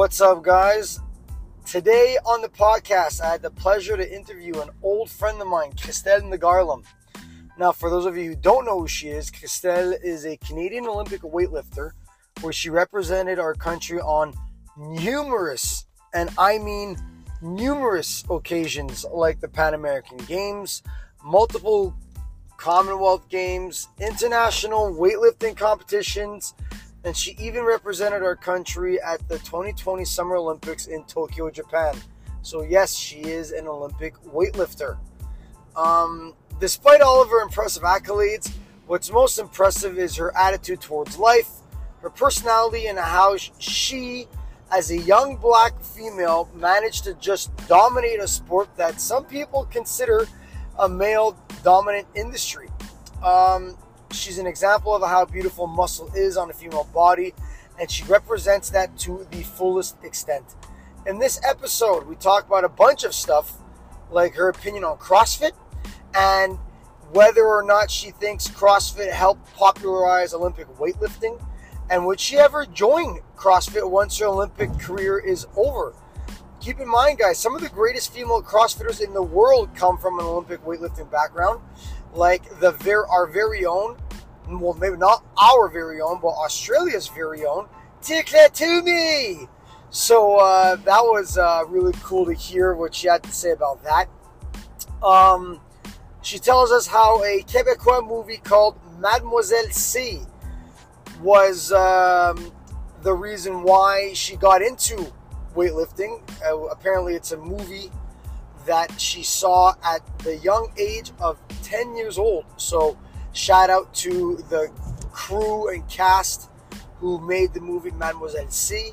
What's up, guys? Today on the podcast, I had the pleasure to interview an old friend of mine, Kristel Ngarlem. Now, for those of you who don't know who she is, Kristel is a Canadian Olympic weightlifter where she represented our country on numerous, and I mean numerous occasions, like the Pan American Games, multiple Commonwealth Games, international weightlifting competitions, and she even represented our country at the 2020 Summer Olympics in Tokyo, Japan. So, yes, she is an Olympic weightlifter. Um, despite all of her impressive accolades, what's most impressive is her attitude towards life, her personality, and how she, as a young black female, managed to just dominate a sport that some people consider a male dominant industry. Um, she's an example of how beautiful muscle is on a female body, and she represents that to the fullest extent. In this episode, we talk about a bunch of stuff, like her opinion on CrossFit and whether or not she thinks CrossFit helped popularize Olympic weightlifting, and would she ever join CrossFit once her Olympic career is over? Keep in mind, guys, some of the greatest female CrossFitters in the world come from an Olympic weightlifting background, like the our very own, well, maybe not our very own, but Australia's very own, Tia-Clair Toomey. So uh, that was uh, really cool to hear what she had to say about that. Um, she tells us how a Quebecois movie called Mademoiselle C was um, the reason why she got into weightlifting. Uh, apparently, it's a movie that she saw at the young age of 10 years old. So, shout out to the crew and cast who made the movie Mademoiselle C.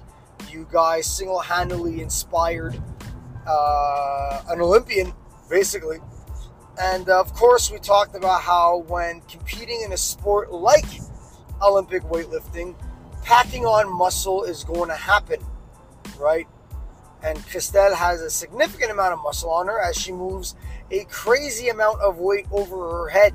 You guys single handedly inspired uh, an Olympian, basically. And of course, we talked about how when competing in a sport like Olympic weightlifting, packing on muscle is going to happen, right? And Kristel has a significant amount of muscle on her as she moves a crazy amount of weight over her head.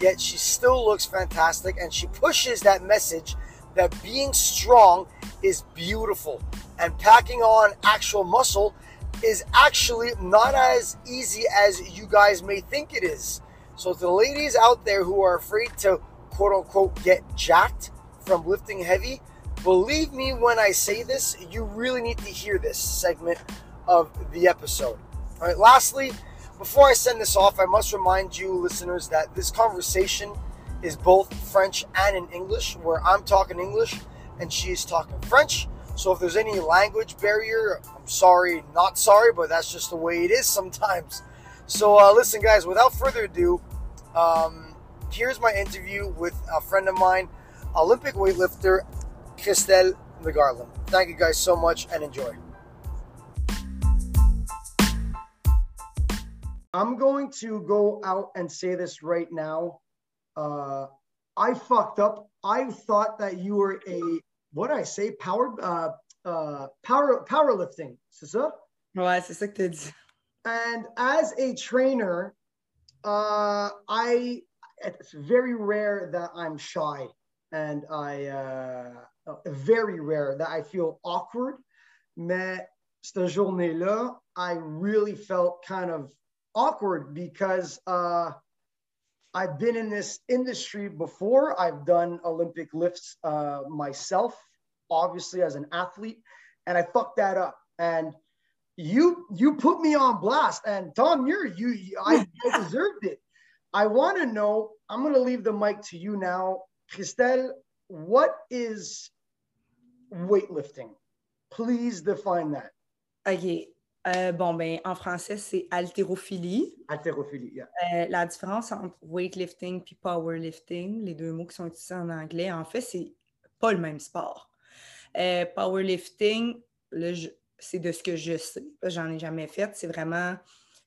Yet she still looks fantastic and she pushes that message that being strong is beautiful and packing on actual muscle is actually not as easy as you guys may think it is. So, to the ladies out there who are afraid to quote unquote get jacked from lifting heavy, believe me when I say this, you really need to hear this segment of the episode. All right, lastly, before I send this off, I must remind you, listeners, that this conversation is both French and in English, where I'm talking English and she is talking French. So if there's any language barrier, I'm sorry, not sorry, but that's just the way it is sometimes. So uh, listen, guys, without further ado, um, here's my interview with a friend of mine, Olympic weightlifter Kristel Ngarlem. Thank you guys so much and enjoy. I'm going to go out and say this right now. Uh, I fucked up. I thought that you were a what did I say? Power, uh, uh, power, powerlifting. C'est ça? Ouais, c'est ça que dit. And as a trainer, uh, I it's very rare that I'm shy, and I uh, very rare that I feel awkward. Mais cette journée-là, I really felt kind of awkward because uh, I've been in this industry before. I've done Olympic lifts uh, myself, obviously as an athlete, and I fucked that up. And you you put me on blast, and Tom, you're you I, I deserved it. I want to know. I'm going to leave the mic to you now, Kristel. What is weightlifting? Please define that. OK. Euh, bon, ben, en français, c'est haltérophilie. Haltérophilie, yeah. Euh, la différence entre weightlifting et powerlifting, les deux mots qui sont utilisés en anglais, en fait, c'est pas le même sport. Euh, powerlifting, c'est de ce que je sais. J'en ai jamais fait. C'est vraiment,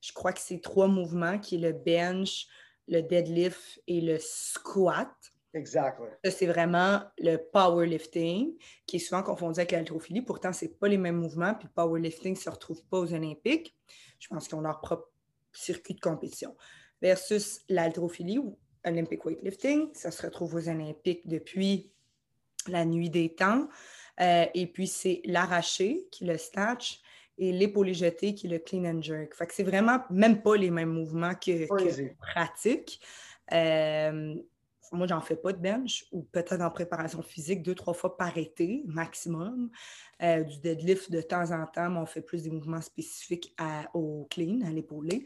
je crois que c'est trois mouvements qui est le bench, le deadlift et le squat. Exactly. C'est vraiment le powerlifting, qui est souvent confondu avec l'haltérophilie. Pourtant, ce pas les mêmes mouvements, puis le powerlifting ne se retrouve pas aux Olympiques. Je pense qu'ils ont leur propre circuit de compétition. Versus l'haltérophilie ou Olympic weightlifting, ça se retrouve aux Olympiques depuis la nuit des temps. Euh, et puis, c'est l'arraché, qui est le snatch, et l'épaulé jeté, qui est le clean and jerk. Fait que c'est vraiment même pas les mêmes mouvements que, que pratique. Euh, moi, j'en fais pas de bench ou peut-être en préparation physique deux, trois fois par été maximum. Euh, du deadlift de temps en temps, mais on fait plus des mouvements spécifiques au clean, à l'épaulé.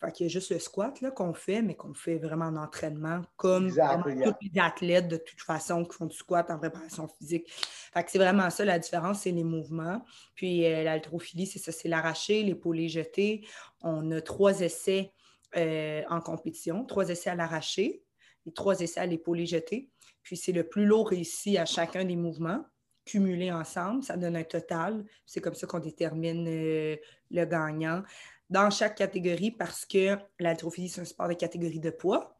Fait qu'il y a juste le squat qu'on fait, mais qu'on fait vraiment en entraînement, comme tous les athlètes de toute façon qui font du squat en préparation physique. Fait que c'est vraiment ça la différence, c'est les mouvements. Puis euh, l'haltérophilie, c'est ça, c'est l'arraché, l'épaulé jeté. On a trois essais euh, en compétition, trois essais à l'arraché et trois essais à l'épaulé jeté. Puis c'est le plus lourd réussi à chacun des mouvements cumulés ensemble, ça donne un total. C'est comme ça qu'on détermine euh, le gagnant dans chaque catégorie parce que l'haltérophilie, c'est un sport de catégorie de poids.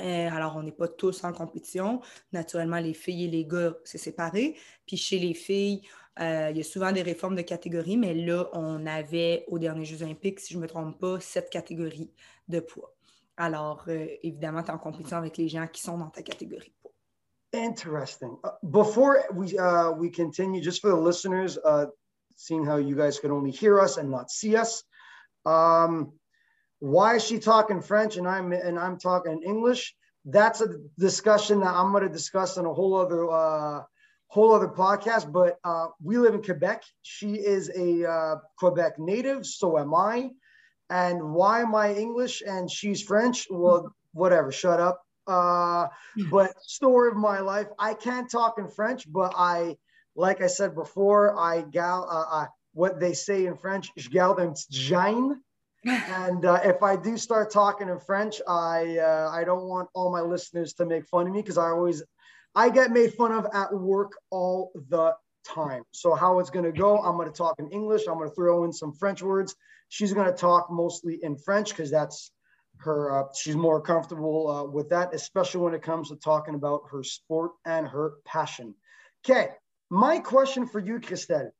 Euh, alors, on n'est pas tous en compétition. Naturellement, les filles et les gars, c'est séparé. Puis chez les filles, euh, il y a souvent des réformes de catégorie, mais là, on avait aux derniers Jeux olympiques, si je ne me trompe pas, sept catégories de poids. Alors, euh, évidemment, tu es en compétition avec les gens qui sont dans ta catégorie. Interesting. Uh, before we, uh, we continue, just for the listeners, uh, seeing how you guys can only hear us and not see us, Um, why is she talking French and I'm and I'm talking English? That's a discussion that I'm going to discuss in a whole other uh, whole other podcast. But uh, we live in Quebec. She is a uh, Quebec native, so am I. And why am I English and she's French? Well, whatever. Shut up. Uh, but story of my life. I can't talk in French, but I, like I said before, I gal. Uh, I, what they say in French, je garde un petit and uh, if I do start talking in French, I uh, I don't want all my listeners to make fun of me because I always I get made fun of at work all the time. So how it's going to go? I'm going to talk in English. I'm going to throw in some French words. She's going to talk mostly in French because that's her. Uh, she's more comfortable uh, with that, especially when it comes to talking about her sport and her passion. Okay, my question for you, Kristel.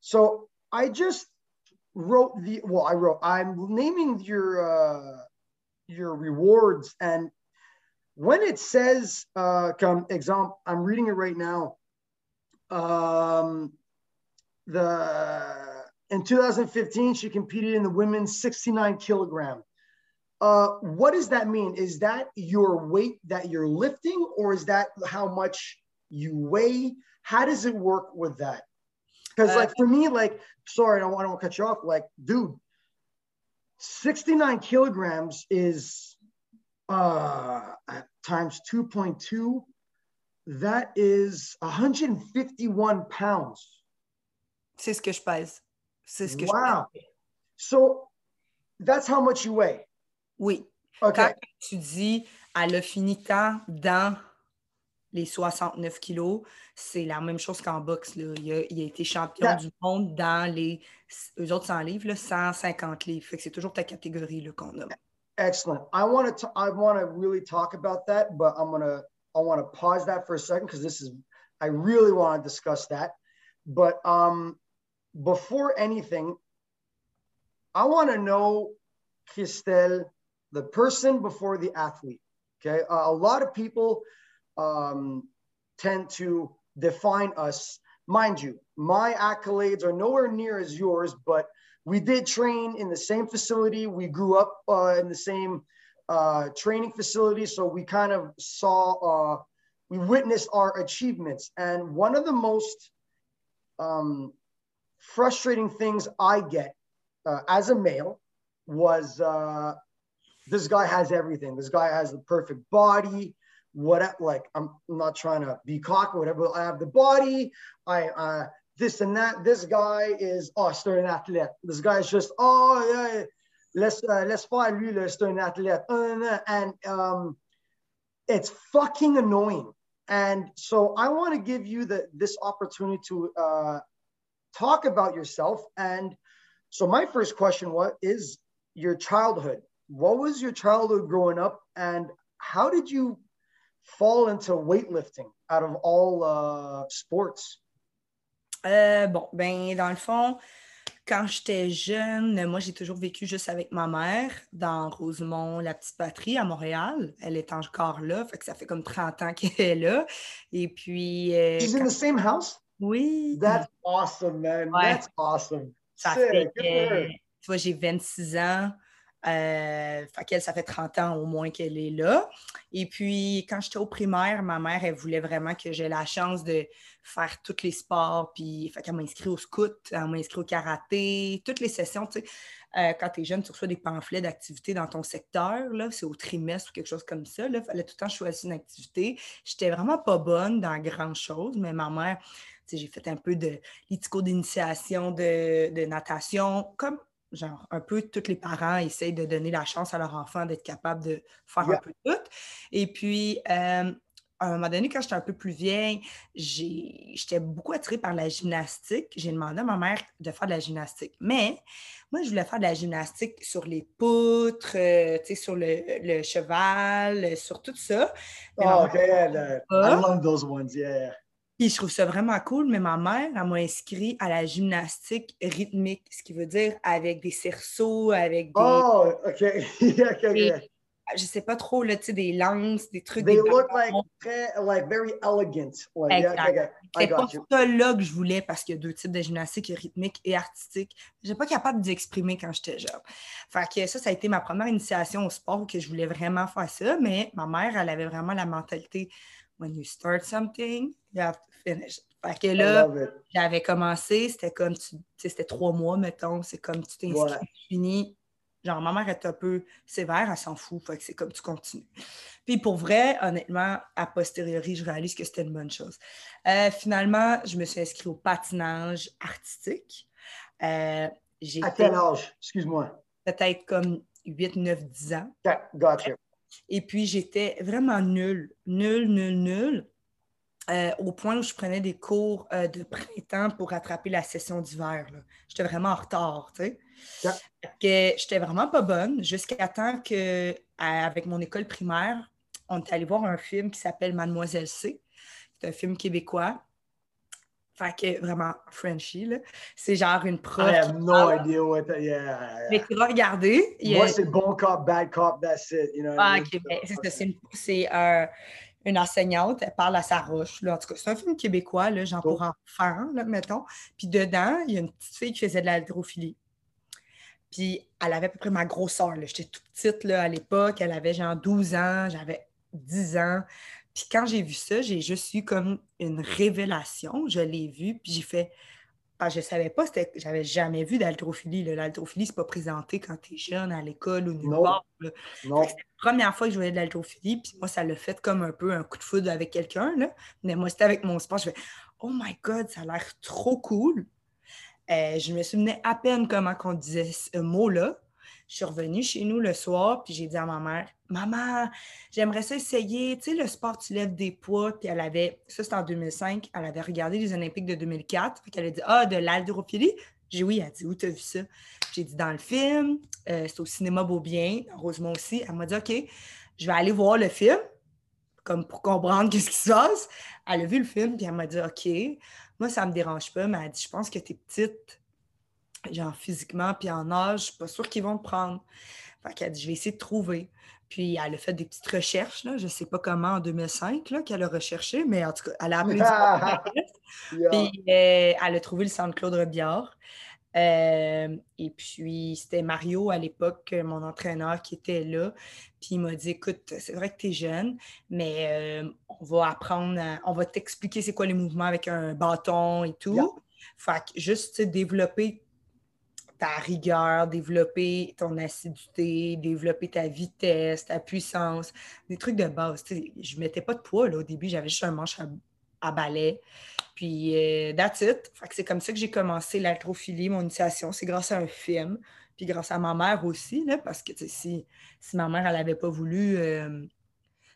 So I just wrote the well, I wrote I'm naming your uh your rewards and when it says uh come example I'm reading it right now. Um the in 2015 she competed in the women's 69 kilogram. Uh, what does that mean? Is that your weight that you're lifting, or is that how much you weigh? How does it work with that? Because uh, like for me, like sorry, I don't, I don't want to cut you off. Like, dude, 69 kilograms is uh times 2.2. That is 151 pounds. C'est ce que je pèse. C'est ce que wow. je pèse. So that's how much you weigh. Oui. Okay. Quand tu dis elle a fini tant dans les 69 kilos, c'est la même chose qu'en boxe. Là. Il, a, il, a, été champion du monde dans les eux autres 100 livres, là, 150 livres. Fait que c'est toujours ta catégorie qu'on a. Excellent. I want to I want to really talk about that, but I'm gonna I want to pause that for a second because this is I really want to discuss that. But um, before anything, I want to know Kristel, the person before the athlete. Okay, uh, a lot of people um, tend to define us. Mind you, my accolades are nowhere near as yours, but we did train in the same facility. We grew up uh, in the same uh, training facility. So we kind of saw, uh, we witnessed our achievements. And one of the most um, frustrating things I get uh, as a male was uh, this guy has everything. This guy has the perfect body what like I'm not trying to be cocky, whatever. I have the body. I uh this and that. This guy is oh c'est un athlète. This guy is just oh yeah, let's uh, let's faire lui c'est un athlète. And um, it's fucking annoying. And so I want to give you the this opportunity to uh, talk about yourself. And so my first question what is your childhood? What was your childhood growing up, and how did you fall into weightlifting out of all uh, sports? Euh, bon, ben, dans le fond, quand j'étais jeune, moi, j'ai toujours vécu juste avec ma mère dans Rosemont, la petite patrie à Montréal. Elle est encore là, fait que ça fait comme 30 ans qu'elle est là. Et puis. Euh, She's in the same house? Oui. That's awesome, man. Ouais. That's awesome. Ça fait que, tu vois, j'ai 26 ans. Euh, ça fait 30 ans au moins qu'elle est là. Et puis, quand j'étais au primaire, ma mère, elle voulait vraiment que j'ai la chance de faire tous les sports. Puis, fait qu'elle m'a inscrit au scout, elle m'a inscrit au karaté, toutes les sessions, tu sais. Euh, quand tu es jeune, tu reçois des pamphlets d'activités dans ton secteur, c'est au trimestre ou quelque chose comme ça. Il fallait tout le temps choisir une activité. J'étais vraiment pas bonne dans grand chose, mais ma mère, j'ai fait un peu de l'ético d'initiation de, de natation, comme genre un peu tous les parents essayent de donner la chance à leur enfant d'être capable de faire Yeah. un peu tout. Et puis, euh, à un moment donné, quand j'étais un peu plus vieille, j'ai- j'étais beaucoup attirée par la gymnastique. J'ai demandé à ma mère de faire de la gymnastique. Mais moi, je voulais faire de la gymnastique sur les poutres, euh, tu sais, sur le, le cheval, euh, sur tout ça. Oh, the- I Huh? love those ones. Yeah. Puis je trouve ça vraiment cool, mais ma mère, elle m'a inscrit à la gymnastique rythmique, ce qui veut dire avec des cerceaux, avec des. Oh, yeah, okay, yeah. Je sais pas trop, là, tu sais, des lances, des trucs. They des look like très- like very elegant. Like, yeah, Exact. okay, okay. C'est pas ça là que je voulais parce qu'il y a deux types de gymnastique, rythmique et artistique. Je n'étais pas capable d'exprimer quand j'étais jeune. Fait que ça, ça a été ma première initiation au sport que je voulais vraiment faire ça, mais ma mère, elle avait vraiment la mentalité when you start something, you have to finish. it. Fait que là, j'avais commencé, c'était comme, tu c'était trois mois, mettons, c'est comme tu t'inscris, tu finis. Genre, ma mère est un peu sévère, elle s'en fout, fait que c'est comme tu continues. Puis pour vrai, honnêtement, a posteriori, je réalise que c'était une bonne chose. Euh, finalement, je me suis inscrite au patinage artistique. Euh, À quel âge? Excuse-moi. peut-être comme 8, 9, 10 ans. Okay, Got you. Et puis, j'étais vraiment nulle, nulle, nulle, nulle, euh, au point où je prenais des cours euh, de printemps pour rattraper la session d'hiver. J'étais vraiment en retard, tu sais. Yeah. J'étais vraiment pas bonne jusqu'à temps que, avec mon école primaire, on est allé voir un film qui s'appelle Mademoiselle C. C'est un film québécois. Fait que vraiment, Frenchy, là. C'est genre une prof. I have no parle. idea what yeah. Mais tu vas regarder. a- Moi, c'est bon cop, bad cop, that's it. You know Ah, mean? ok, ben, c'est une, euh, une enseignante, elle parle à sa roche. Là. En tout cas, c'est un film québécois, là, genre pour enfants, là, mettons. Puis dedans, il y a une petite fille qui faisait de l'haltérophilie. Puis elle avait à peu près ma grosseur. J'étais toute petite là, à l'époque. Elle avait genre 12 ans, j'avais 10 ans. Puis quand j'ai vu ça, j'ai juste eu comme une révélation. Je l'ai vu, puis j'ai fait. Que je savais pas, j'avais jamais vu d'haltérophilie. là. L'haltérophilie, c'est pas présenté quand tu es jeune à l'école ou nulle Non. part. Première fois que je voyais de l'haltérophilie, puis moi, ça l'a fait comme un peu un coup de foudre avec quelqu'un. Mais moi, c'était avec mon sport. Je fais « Oh my God, ça a l'air trop cool! Euh, je me souvenais à peine comment on disait ce mot-là. Je suis revenue chez nous le soir, puis j'ai dit à ma mère « Maman, j'aimerais ça essayer. Tu sais, le sport, tu lèves des poids. » Puis elle avait, ça c'était en 2005, elle avait regardé les Olympiques de 2004. Puis elle a dit « Ah, de l'haltérophilie? » J'ai dit « Oui. » Elle a dit « Où t'as vu ça? » J'ai dit « Dans le film. Euh, c'est au cinéma Beaubien, Rosemont aussi. » Elle m'a dit « OK, je vais aller voir le film, comme pour comprendre qu'est-ce qui se passe. » Elle a vu le film, puis elle m'a dit « OK. Moi, ça me dérange pas. » Mais elle a dit « Je pense que t'es petite, genre physiquement, puis en âge, je suis pas sûre qu'ils vont te prendre. » Fait qu'elle a dit « Je vais essayer de trouver. » Puis elle a fait des petites recherches, là. je ne sais pas comment en 2005 là, qu'elle a recherché, mais en tout cas, elle a appelé du Yeah. puis euh, elle a trouvé le centre Claude Robillard. Euh, et puis, c'était Mario à l'époque, mon entraîneur, qui était là. Puis il m'a dit Écoute, c'est vrai que tu es jeune, mais euh, on va apprendre, à- on va t'expliquer c'est quoi les mouvements avec un bâton et tout. Yeah. Fait que juste développer ta rigueur, développer ton assiduité, développer ta vitesse, ta puissance, des trucs de base. Je ne mettais pas de poids là, au début, j'avais juste un manche à, à balai. Puis, euh, that's it. C'est comme ça que j'ai commencé l'haltérophilie, mon initiation. C'est grâce à un film, puis grâce à ma mère aussi, là, parce que si, si ma mère, elle n'avait pas voulu, euh,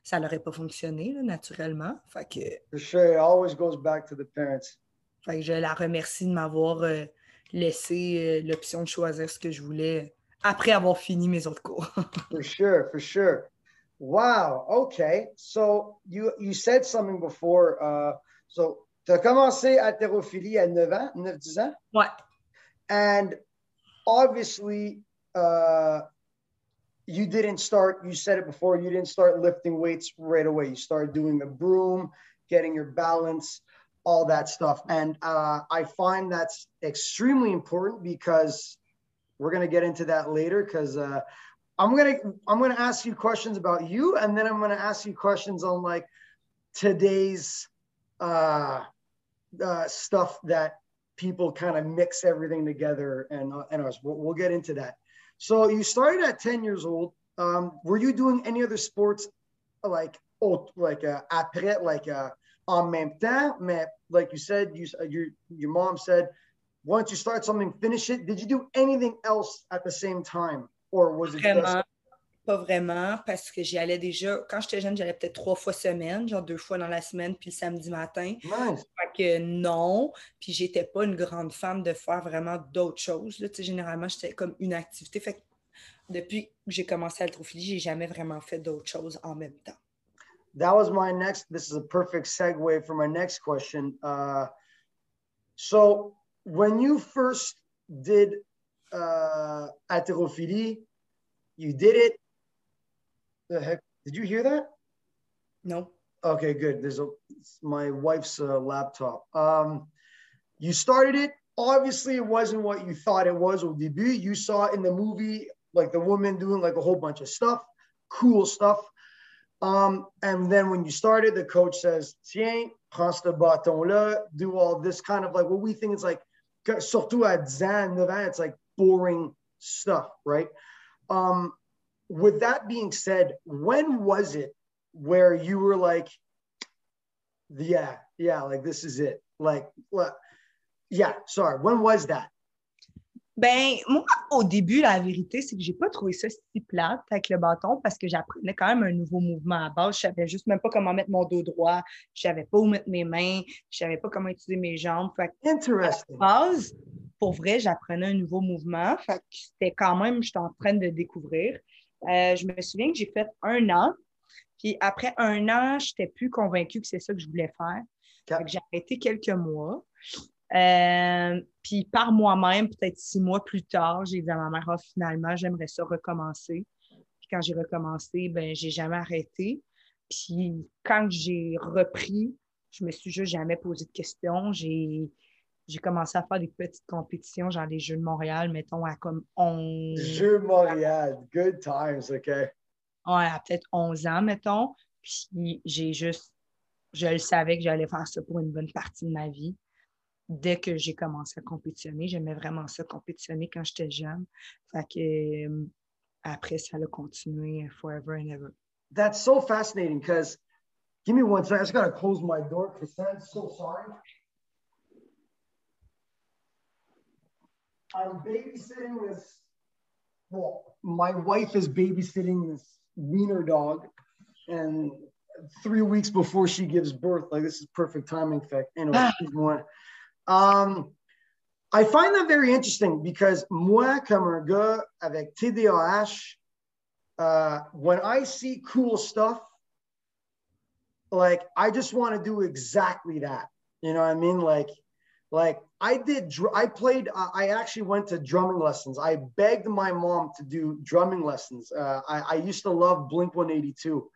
ça n'aurait pas fonctionné, là, naturellement. Fait que, For sure, it always goes back to the parents. fait que je la remercie de m'avoir euh, laissé euh, l'option de choisir ce que je voulais après avoir fini mes autres cours. For sure, for sure. Wow. Okay. So you you said something before. Uh, so tu as commencé haltérophilie à 9 ans, 9-10 ans. ouais. And obviously, uh, you didn't start, you said it before, you didn't start lifting weights right away. You started doing the broom, getting your balance. All that stuff. And uh, I find that's extremely important because we're gonna get into that later. Because uh, I'm gonna I'm gonna ask you questions about you, and then I'm gonna ask you questions on like today's uh, uh, stuff that people kind of mix everything together. And uh, and us, we'll, we'll get into that. So you started at 10 years old. Um, were you doing any other sports like oh like uh, après like uh, en même temps? Mais like you said, you uh, your your mom said once you start something, finish it. Did you do anything else at the same time, or was it Vraiment, just pas vraiment, parce que j'y allais déjà. Quand j'étais jeune, j'allais peut-être trois fois semaine, genre deux fois dans la semaine, puis le samedi matin. nice? Fait que non. Puis j'étais pas une grande fan de faire vraiment d'autres choses. Là. Généralement, j'étais comme une activité. Fait que depuis que j'ai commencé à l'haltérophilie, j'ai jamais vraiment fait d'autres choses en même temps. That was my next. This is a perfect segue for my next question. Uh, so when you first did uh, haltérophilie, you did it. The heck? Did you hear that? No. Okay, good. There's a it's my wife's uh, laptop. Um, you started it. Obviously, it wasn't what you thought it was au début. You saw in the movie like the woman doing like a whole bunch of stuff, cool stuff. Um, and then when you started, the coach says, "Tiens, prends ce bâton-là, do all this kind of like what we think is like, surtout à 10 ans, 9 ans, it's like boring stuff, right? Um, with that being said, when was it where you were like, yeah, yeah, like this is it? Like, what? Yeah, sorry. When was that? Ben, moi, au début, la vérité, c'est que j'ai pas trouvé ça si plate avec le bâton parce que j'apprenais quand même un nouveau mouvement à base. Je savais juste même pas comment mettre mon dos droit. Je savais pas où mettre mes mains. Je savais pas comment utiliser mes jambes. Fait que, Interesting. base, pour vrai, j'apprenais un nouveau mouvement. Fait que c'était quand même, j'étais en train de découvrir. Euh, je me souviens que j'ai fait un an. Puis après un an, je n'étais plus convaincue que c'est ça que je voulais faire. J'ai arrêté quelques mois. Euh, puis par moi-même, peut-être six mois plus tard, j'ai dit à ma mère, Ah, finalement, j'aimerais ça recommencer. Puis quand j'ai recommencé, ben j'ai jamais arrêté. Puis quand j'ai repris, je me suis juste jamais posé de questions. J'ai j'ai commencé à faire des petites compétitions, genre les Jeux de Montréal, mettons, à comme 11, Jeux Montréal, good times, okay. ouais, à peut-être 11 ans, mettons. Puis j'ai juste, je le savais que j'allais faire ça pour une bonne partie de ma vie. Dès que j'ai commencé à compétitionner, j'aimais vraiment ça, compétitionner quand j'étais jeune. Fait que euh, après, ça a continué forever and ever. That's so fascinating because give me one second. I just gotta close my door because I'm so sorry. I'm babysitting this. Well, my wife is babysitting this wiener dog, and three weeks before she gives birth, like this is perfect timing. In fact, anyway, she's one. Um, I find that very interesting because moi, comme un gars avec TDAH, uh, when I see cool stuff, like I just want to do exactly that. You know what I mean? Like, like I did. I played. Uh, I actually went to drumming lessons. I begged my mom to do drumming lessons. Uh, I, I used to love Blink 182,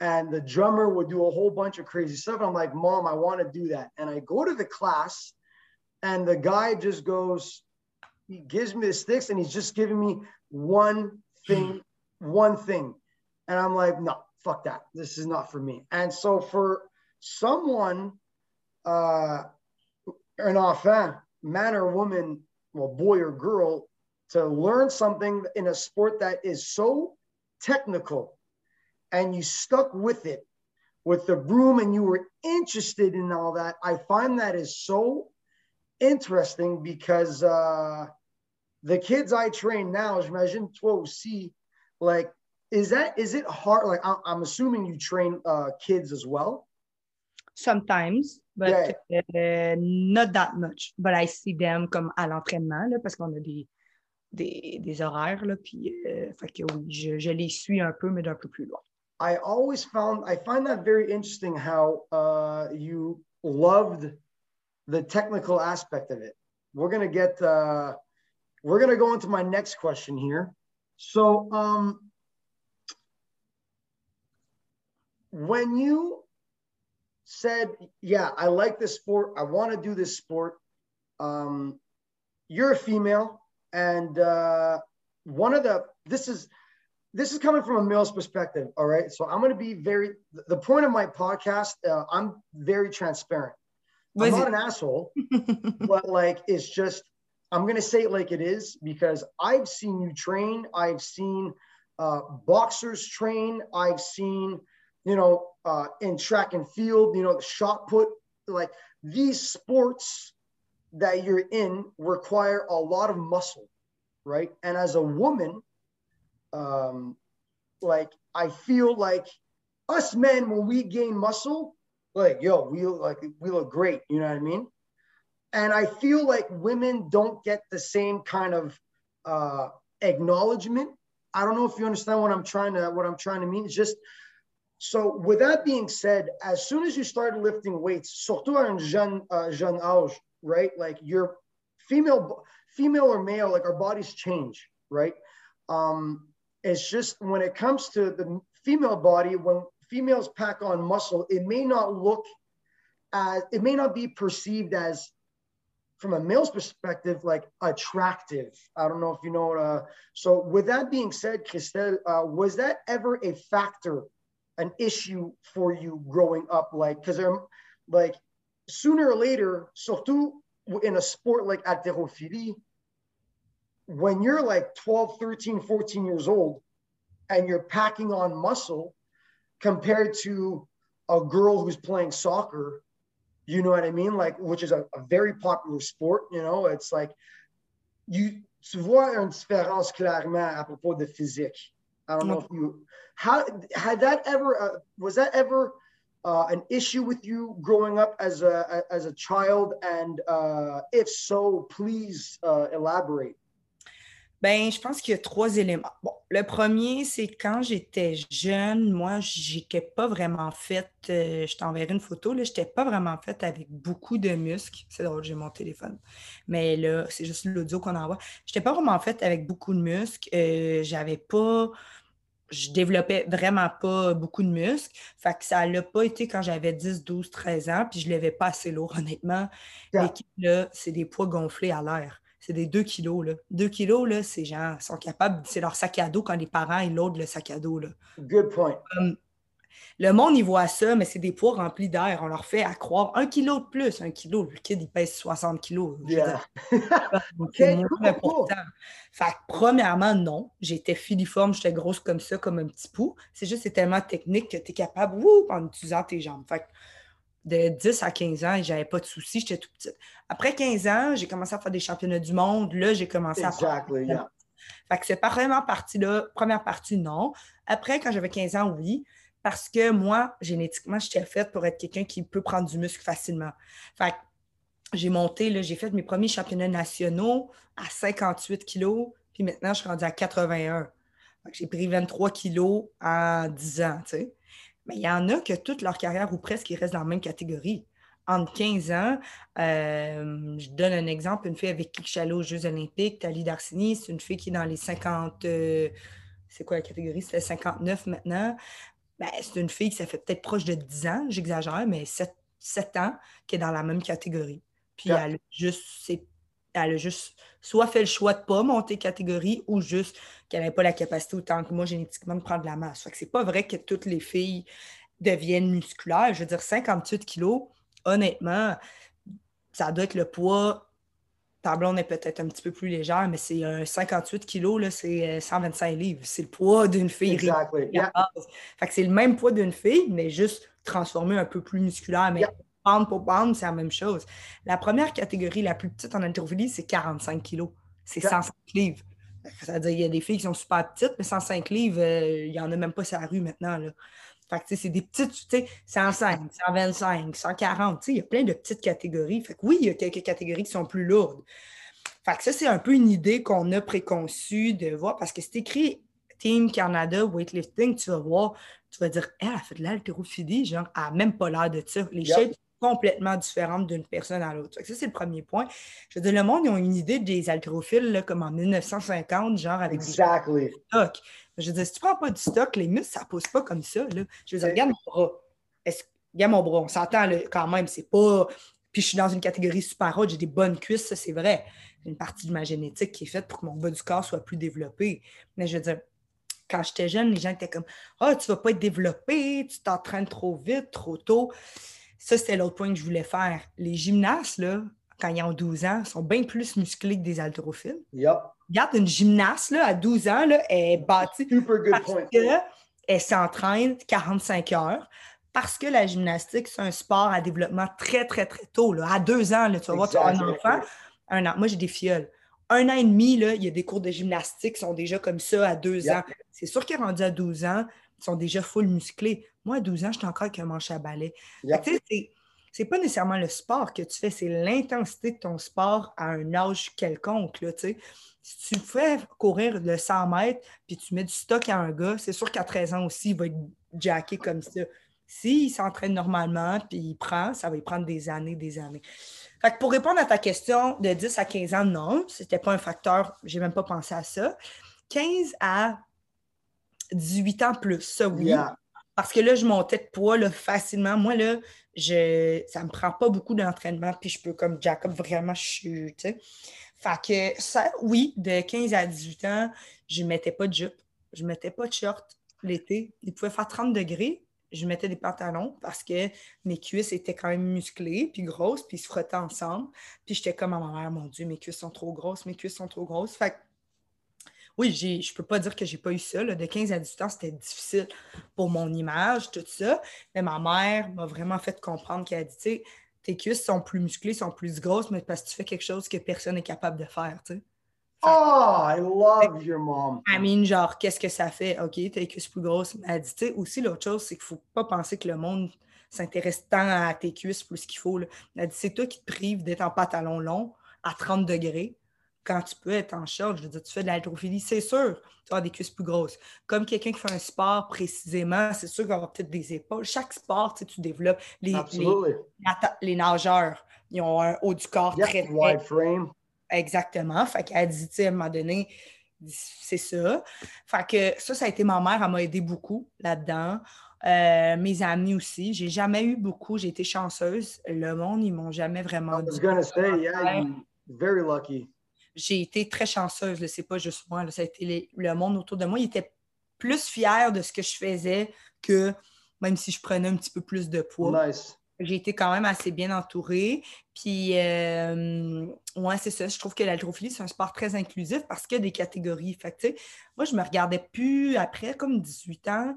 and the drummer would do a whole bunch of crazy stuff. And I'm like, Mom, I want to do that. And I go to the class, and the guy just goes, he gives me the sticks, and he's just giving me one thing, one thing. And I'm like, no, fuck that. This is not for me. And so for someone, uh, an enfant, man or woman, well, boy or girl, to learn something in a sport that is so technical and you stuck with it with the broom and you were interested in all that, I find that is so interesting because uh, the kids I train now, j'imagine toi aussi, like, is that, is it hard? Like, I'm, I'm assuming you train uh, kids as well. Sometimes, but Yeah. uh, not that much. But I see them comme à l'entraînement, là, parce qu'on a des, des, des horaires, là, puis euh, fait que oui, je, je les suis un peu, mais d'un peu plus loin. I always found I find that very interesting how uh, you loved the technical aspect of it. We're gonna get uh, we're gonna go into my next question here. So um, when you said, "Yeah, I like this sport. I want to do this sport." Um, you're a female, and uh, one of the this is this is coming from a male's perspective. All right, so I'm going to be very. The point of my podcast, uh, I'm very transparent. I'm not an asshole, but like it's just I'm going to say it like it is because I've seen you train. I've seen uh, boxers train. I've seen, you know, uh, in track and field, you know, the shot put. Like these sports that you're in require a lot of muscle, right? And as a woman, um, like I feel like us men when we gain muscle, like yo, we look like we look great. You know what I mean? And I feel like women don't get the same kind of uh, acknowledgement. I don't know if you understand what I'm trying to what I'm trying to mean. It's just so with that being said, as soon as you started lifting weights, surtout à un jeune, uh, jeune âge, right? Like your female, female or male, like our bodies change, right? Um, it's just when it comes to the female body, when females pack on muscle, it may not look as, it may not be perceived as from a male's perspective, like attractive. I don't know if you know. Uh, so, with that being said, Kristel, uh, was that ever a factor, an issue for you growing up? Like, because I'm like sooner or later, surtout in a sport like haltérophilie, when you're like 12, 13, 14 years old and you're packing on muscle compared to a girl who's playing soccer you know what I mean? Like, which is a, a very popular sport. You know, it's like you tu vois une différence clairement à propos de physique. I don't know if you how had that ever uh, was that ever uh, an issue with you growing up as a as a child and uh, if so please uh, elaborate Ben, je pense qu'il y a trois éléments. Bon, le premier, c'est quand j'étais jeune, moi, j'étais pas vraiment faite, euh, je t'enverrai une photo, là, j'étais pas vraiment faite avec beaucoup de muscles. C'est drôle, j'ai mon téléphone. Mais là, c'est juste l'audio qu'on envoie. J'étais pas vraiment faite avec beaucoup de muscles. Euh, j'avais pas je développais vraiment pas beaucoup de muscles. Fait que ça l'a pas été quand j'avais 10, 12, 13 ans, puis je levais pas assez lourd, honnêtement. L'équipe, là, c'est des poids gonflés à l'air c'est des 2 kilos. Là. 2 kilos, là, ces gens sont capables, c'est leur sac à dos quand les parents ils loadent le sac à dos. Là. Good point. le monde, il voit ça, mais c'est des poids remplis d'air. On leur fait à croire un kilo de plus. Un kilo, le kid, il pèse 60 kilos. Yeah. c'est important. Fait que, premièrement, non. J'étais filiforme, j'étais grosse comme ça, comme un petit pou. C'est juste, c'est tellement technique que tu es capable, wouh, en utilisant tes jambes. Fait que, de 10 à 15 ans, j'avais pas de soucis, j'étais tout petite. Après 15 ans, j'ai commencé à faire des championnats du monde. Là, j'ai commencé à faire. Yeah. Fait que c'est vraiment partie là. Première partie, non. Après, quand j'avais 15 ans, oui. Parce que moi, génétiquement, j'étais faite pour être quelqu'un qui peut prendre du muscle facilement. Fait que j'ai monté, j'ai fait mes premiers championnats nationaux à 58 kilos, puis maintenant, je suis rendue à 81. J'ai pris 23 kilos en 10 ans, tu sais. Mais il y en a que toute leur carrière ou presque, ils restent dans la même catégorie. Entre 15 ans, euh, je donne un exemple, une fille avec qui je aux Jeux olympiques, Thalie Darcini, c'est une fille qui est dans les 50, euh, c'est quoi la catégorie? C'est 59 maintenant. Ben, c'est une fille qui ça fait peut-être proche de 10 ans, j'exagère, mais 7, 7, ans, qui est dans la même catégorie. Puis elle a juste, elle a juste soit fait le choix de ne pas monter catégorie ou juste qu'elle n'avait pas la capacité autant que moi génétiquement de prendre de la masse. Fait que c'est pas vrai que toutes les filles deviennent musculaires. Je veux dire, 58 kilos, honnêtement, ça doit être le poids. Ta blonde est peut-être un petit peu plus légère, mais c'est un 58 kilos, c'est 125 euh, livres. C'est le poids d'une fille. Exactly. Fait que c'est le même poids d'une fille, mais juste transformé un peu plus musculaire. Mais pour pound, c'est la même chose. La première catégorie, la plus petite en haltérophilie, c'est 45 kilos. C'est 105 livres. C'est-à-dire qu'il y a des filles qui sont super petites, mais 105 livres, euh, il n'y en a même pas sur la rue maintenant. Là. Fait que c'est des petites, tu sais, 105, 125, 140, tu sais, il y a plein de petites catégories. Fait que oui, il y a quelques catégories qui sont plus lourdes. Fait que ça, c'est un peu une idée qu'on a préconçue de voir, parce que c'est écrit Team Canada Weightlifting, tu vas voir, tu vas dire, elle a fait de l'haltérophilie, genre, elle n'a même pas l'air de ça. Les shapes complètement différentes d'une personne à l'autre. Ça, c'est le premier point. Je veux dire, le monde, ils ont une idée des haltérophiles comme en 1950, genre avec exactly. des stocks. Je veux dire, si tu prends pas du stock, les muscles, ça ne pousse pas comme ça. Là. Je veux dire, regarde mon bras. Regarde mon bras, on s'entend quand même, c'est pas. Puis je suis dans une catégorie super haute, j'ai des bonnes cuisses, ça c'est vrai. Une partie de ma génétique qui est faite pour que mon bas du corps soit plus développé. Mais je veux dire, quand j'étais jeune, les gens étaient comme Ah, oh, tu vas pas être développé, tu t'entraînes trop vite, trop tôt. Ça, c'était l'autre point que je voulais faire. Les gymnastes, là, quand ils ont 12 ans, sont bien plus musclés que des haltérophiles. Yep. Regarde, une gymnaste là, à 12 ans, là, elle est bâtie Super good parce point. qu'elle s'entraîne 45 heures. Parce que la gymnastique, c'est un sport à développement très, très, très tôt. Là. À deux ans, là, tu vas voir, tu as un enfant. Un an. Moi, j'ai des filleuls. Un an et demi, là, il y a des cours de gymnastique qui sont déjà comme ça à deux Yep. ans. C'est sûr qu'ils rendus à 12 ans, sont déjà full musclés. Moi, à 12 ans, j'étais encore avec un manche à balai. Que, tu sais, c'est- pas nécessairement le sport que tu fais, c'est l'intensité de ton sport à un âge quelconque. Là, si tu fais courir le 100 mètres puis tu mets du stock à un gars, c'est sûr qu'à 13 ans aussi, il va être jacké comme ça. S'il s'entraîne normalement puis il prend, ça va lui prendre des années, des années. Fait que pour répondre à ta question de 10 à 15 ans, non, c'était pas un facteur, j'ai même pas pensé à ça. 15 à 18 ans plus, ça oui. Yeah. Parce que là, je montais de poids là, facilement. Moi, là, je, ça me prend pas beaucoup d'entraînement, puis je peux, comme Jacob, vraiment, je suis. Fait que ça, oui, de 15 à 18 ans, je mettais pas de jupe, je mettais pas de short l'été. Il pouvait faire 30 degrés, je mettais des pantalons parce que mes cuisses étaient quand même musclées, puis grosses, puis ils se frottaient ensemble. Puis j'étais comme à ma mère, mon Dieu, mes cuisses sont trop grosses, mes cuisses sont trop grosses. Fait que oui, je peux pas dire que j'ai pas eu ça. là. De 15 à 18 ans, c'était difficile pour mon image, tout ça. Mais ma mère m'a vraiment fait comprendre qu'elle a dit, tu sais, tes cuisses sont plus musclées, sont plus grosses, mais parce que tu fais quelque chose que personne n'est capable de faire, tu sais. Oh, I love your mom. I mean, genre, qu'est-ce que ça fait? OK, t'as les cuisses plus grosses. Elle dit, tu sais, aussi, l'autre chose, c'est qu'il faut pas penser que le monde s'intéresse tant à tes cuisses plus qu'il faut. là. Elle dit, c'est toi qui te prives d'être en pantalon long à 30 degrés quand tu peux être en short. Je veux dire, tu fais de l'haltérophilie, c'est sûr, tu avoir des cuisses plus grosses. Comme quelqu'un qui fait un sport précisément, c'est sûr qu'il va avoir peut-être des épaules. Chaque sport, tu sais, tu développes. Les, les, nageurs, ils ont un haut du corps Yep. très, Wide frame. Exactement. Fait qu'elle dit, tu sais, à un moment donné, c'est ça. Fait que ça, ça a été ma mère, elle m'a aidé beaucoup là-dedans. Euh, mes amis aussi. J'ai jamais eu beaucoup, j'ai été chanceuse. Le monde, ils m'ont jamais vraiment I was dit. gonna say, yeah, very lucky. J'ai été très chanceuse, c'est pas juste moi. là, ça a été les- le monde autour de moi. Il était plus fier de ce que je faisais que même si je prenais un petit peu plus de poids. Nice. J'ai été quand même assez bien entourée. Puis, euh, ouais, c'est ça. Je trouve que l'haltérophilie, c'est un sport très inclusif parce qu'il y a des catégories. Fait que, moi, je me regardais plus après, comme 18 ans.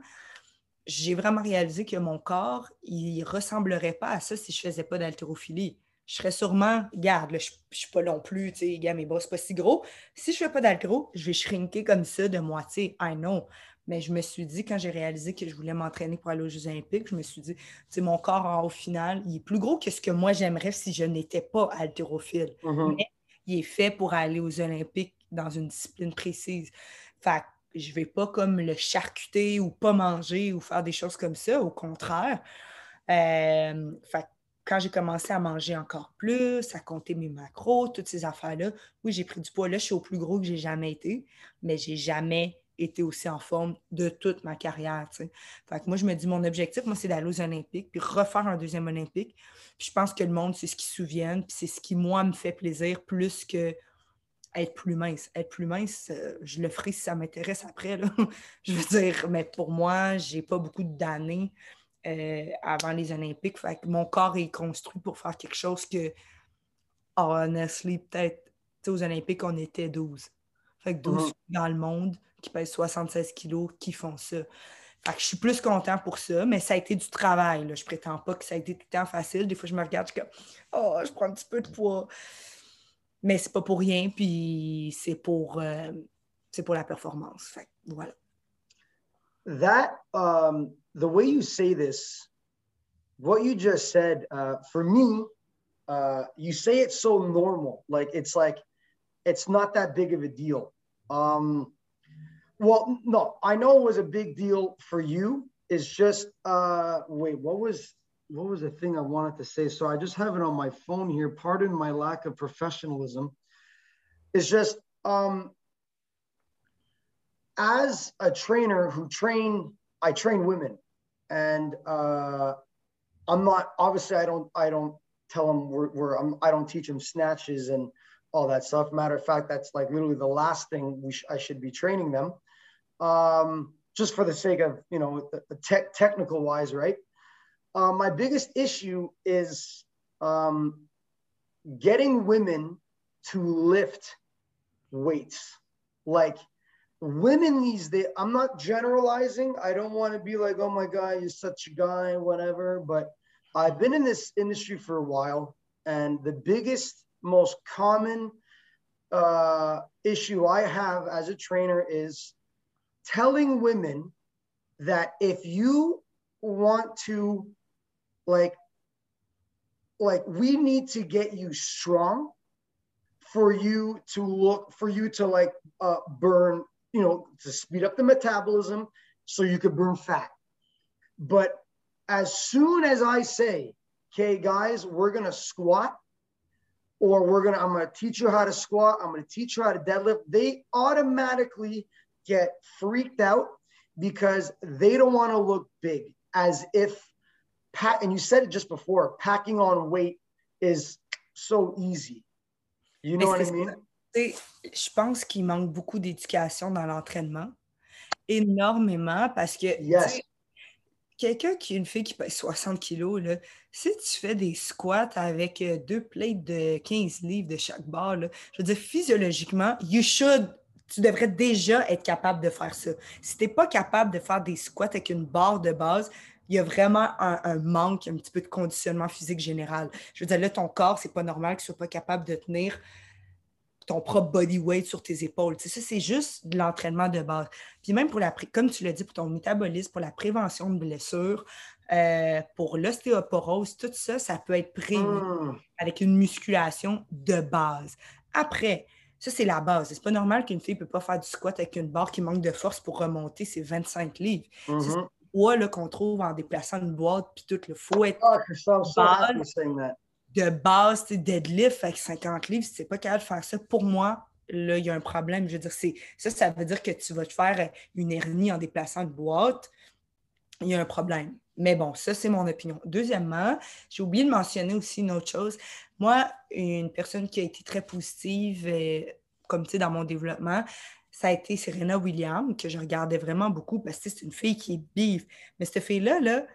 J'ai vraiment réalisé que mon corps, il ressemblerait pas à ça si je faisais pas d'haltérophilie. Je serais sûrement, regarde, là, je, je suis pas non plus, tu sais, regarde, mes bras, c'est pas si gros. Si je fais pas d'haltéro, je vais shrinker comme ça de moitié. I know. Mais je me suis dit, quand j'ai réalisé que je voulais m'entraîner pour aller aux Jeux Olympiques, je me suis dit, tu sais, mon corps, au final, il est plus gros que ce que moi j'aimerais si je n'étais pas haltérophile. Mhm. Il est fait pour aller aux Olympiques dans une discipline précise. Fait que je vais pas comme le charcuter ou pas manger ou faire des choses comme ça. Au contraire. Euh, fait quand j'ai commencé à manger encore plus, à compter mes macros, toutes ces affaires-là, oui, j'ai pris du poids. Là, je suis au plus gros que j'ai jamais été, mais j'ai jamais été aussi en forme de toute ma carrière. Fait que moi, je me dis, mon objectif, moi, c'est d'aller aux Olympiques, puis refaire un deuxième Olympique. Puis je pense que le monde, c'est ce qu'ils se souviennent, puis c'est ce qui, moi, me fait plaisir plus que être plus mince. Être plus mince, euh, je le ferai si ça m'intéresse après. Je veux dire, mais pour moi, j'ai pas beaucoup d'années euh, avant les Olympiques. Fait que mon corps est construit pour faire quelque chose que, honestly, peut-être, aux Olympiques, on était 12. Fait que 12 Mhm. filles dans le monde qui pèsent 76 kilos qui font ça. Fait que je suis plus content pour ça, mais ça a été du travail. Là. Je prétends pas que ça a été tout le temps facile. Des fois, je me regarde, je suis comme Oh, je prends un petit peu de poids. Mais c'est pas pour rien, puis c'est pour, euh, c'est pour la performance. Fait que voilà. That um, the way you say this, what you just said, uh, for me, uh, you say it so normal, like it's like it's not that big of a deal. Um, well, no, I know it was a big deal for you. It's just uh, wait, what was what was the thing I wanted to say? So I just have it on my phone here. Pardon my lack of professionalism. It's just um, as a trainer who train, I train women, and uh, I'm not obviously I don't I don't tell them we're, we're I'm, I don't teach them snatches and all that stuff. Matter of fact, that's like literally the last thing we sh- I should be training them, um, just for the sake of you know the, the tech technical wise, right? Uh, my biggest issue is um, getting women to lift weights. Like women these days, I'm not generalizing. I don't want to be like, oh my God, you're such a guy, whatever. But I've been in this industry for a while, and the biggest, most common uh, issue I have as a trainer is telling women that if you want to, like, like we need to get you strong for you to look for you to like uh, burn you know to speed up the metabolism so you could burn fat but as soon as i say okay guys we're gonna squat or we're gonna i'm gonna teach you how to squat i'm gonna teach you how to deadlift they automatically get freaked out because they don't want to look big as if pack and you said it just before packing on weight is so easy you know what I mean? Je pense qu'il manque beaucoup d'éducation dans l'entraînement. Énormément parce que yes. quelqu'un qui est une fille qui pèse 60 kilos, là, si tu fais des squats avec euh, deux plates de 15 livres de chaque barre, là, je veux dire, physiologiquement, you should, tu devrais déjà être capable de faire ça. Si tu n'es pas capable de faire des squats avec une barre de base, il y a vraiment un, manque, un petit peu de conditionnement physique général. Je veux dire, là, ton corps, c'est pas normal qu'il soit pas capable de tenir ton propre body weight sur tes épaules. Tu sais, ça, c'est juste de l'entraînement de base. Puis même pour la, comme tu l'as dit, pour ton métabolisme, pour la prévention de blessures, euh, pour l'ostéoporose, tout ça, ça peut être pris mmh. avec une musculation de base. Après, ça, c'est la base. C'est pas normal qu'une fille ne peut pas faire du squat avec une barre qui manque de force pour remonter ses 25 livres. Mmh poids qu'on trouve en déplaçant une boîte, puis tout, le être ah, de base, deadlift avec 50 livres, si tu n'es pas capable de faire ça, pour moi, là, il y a un problème. Je veux dire, ça, ça veut dire que tu vas te faire une hernie en déplaçant une boîte. Il y a un problème. Mais bon, ça, c'est mon opinion. Deuxièmement, j'ai oublié de mentionner aussi une autre chose. Moi, une personne qui a été très positive, euh, comme tu sais, dans mon développement, ça a été Serena Williams, que je regardais vraiment beaucoup parce que c'est une fille qui est bif. Mais cette fille-là, là,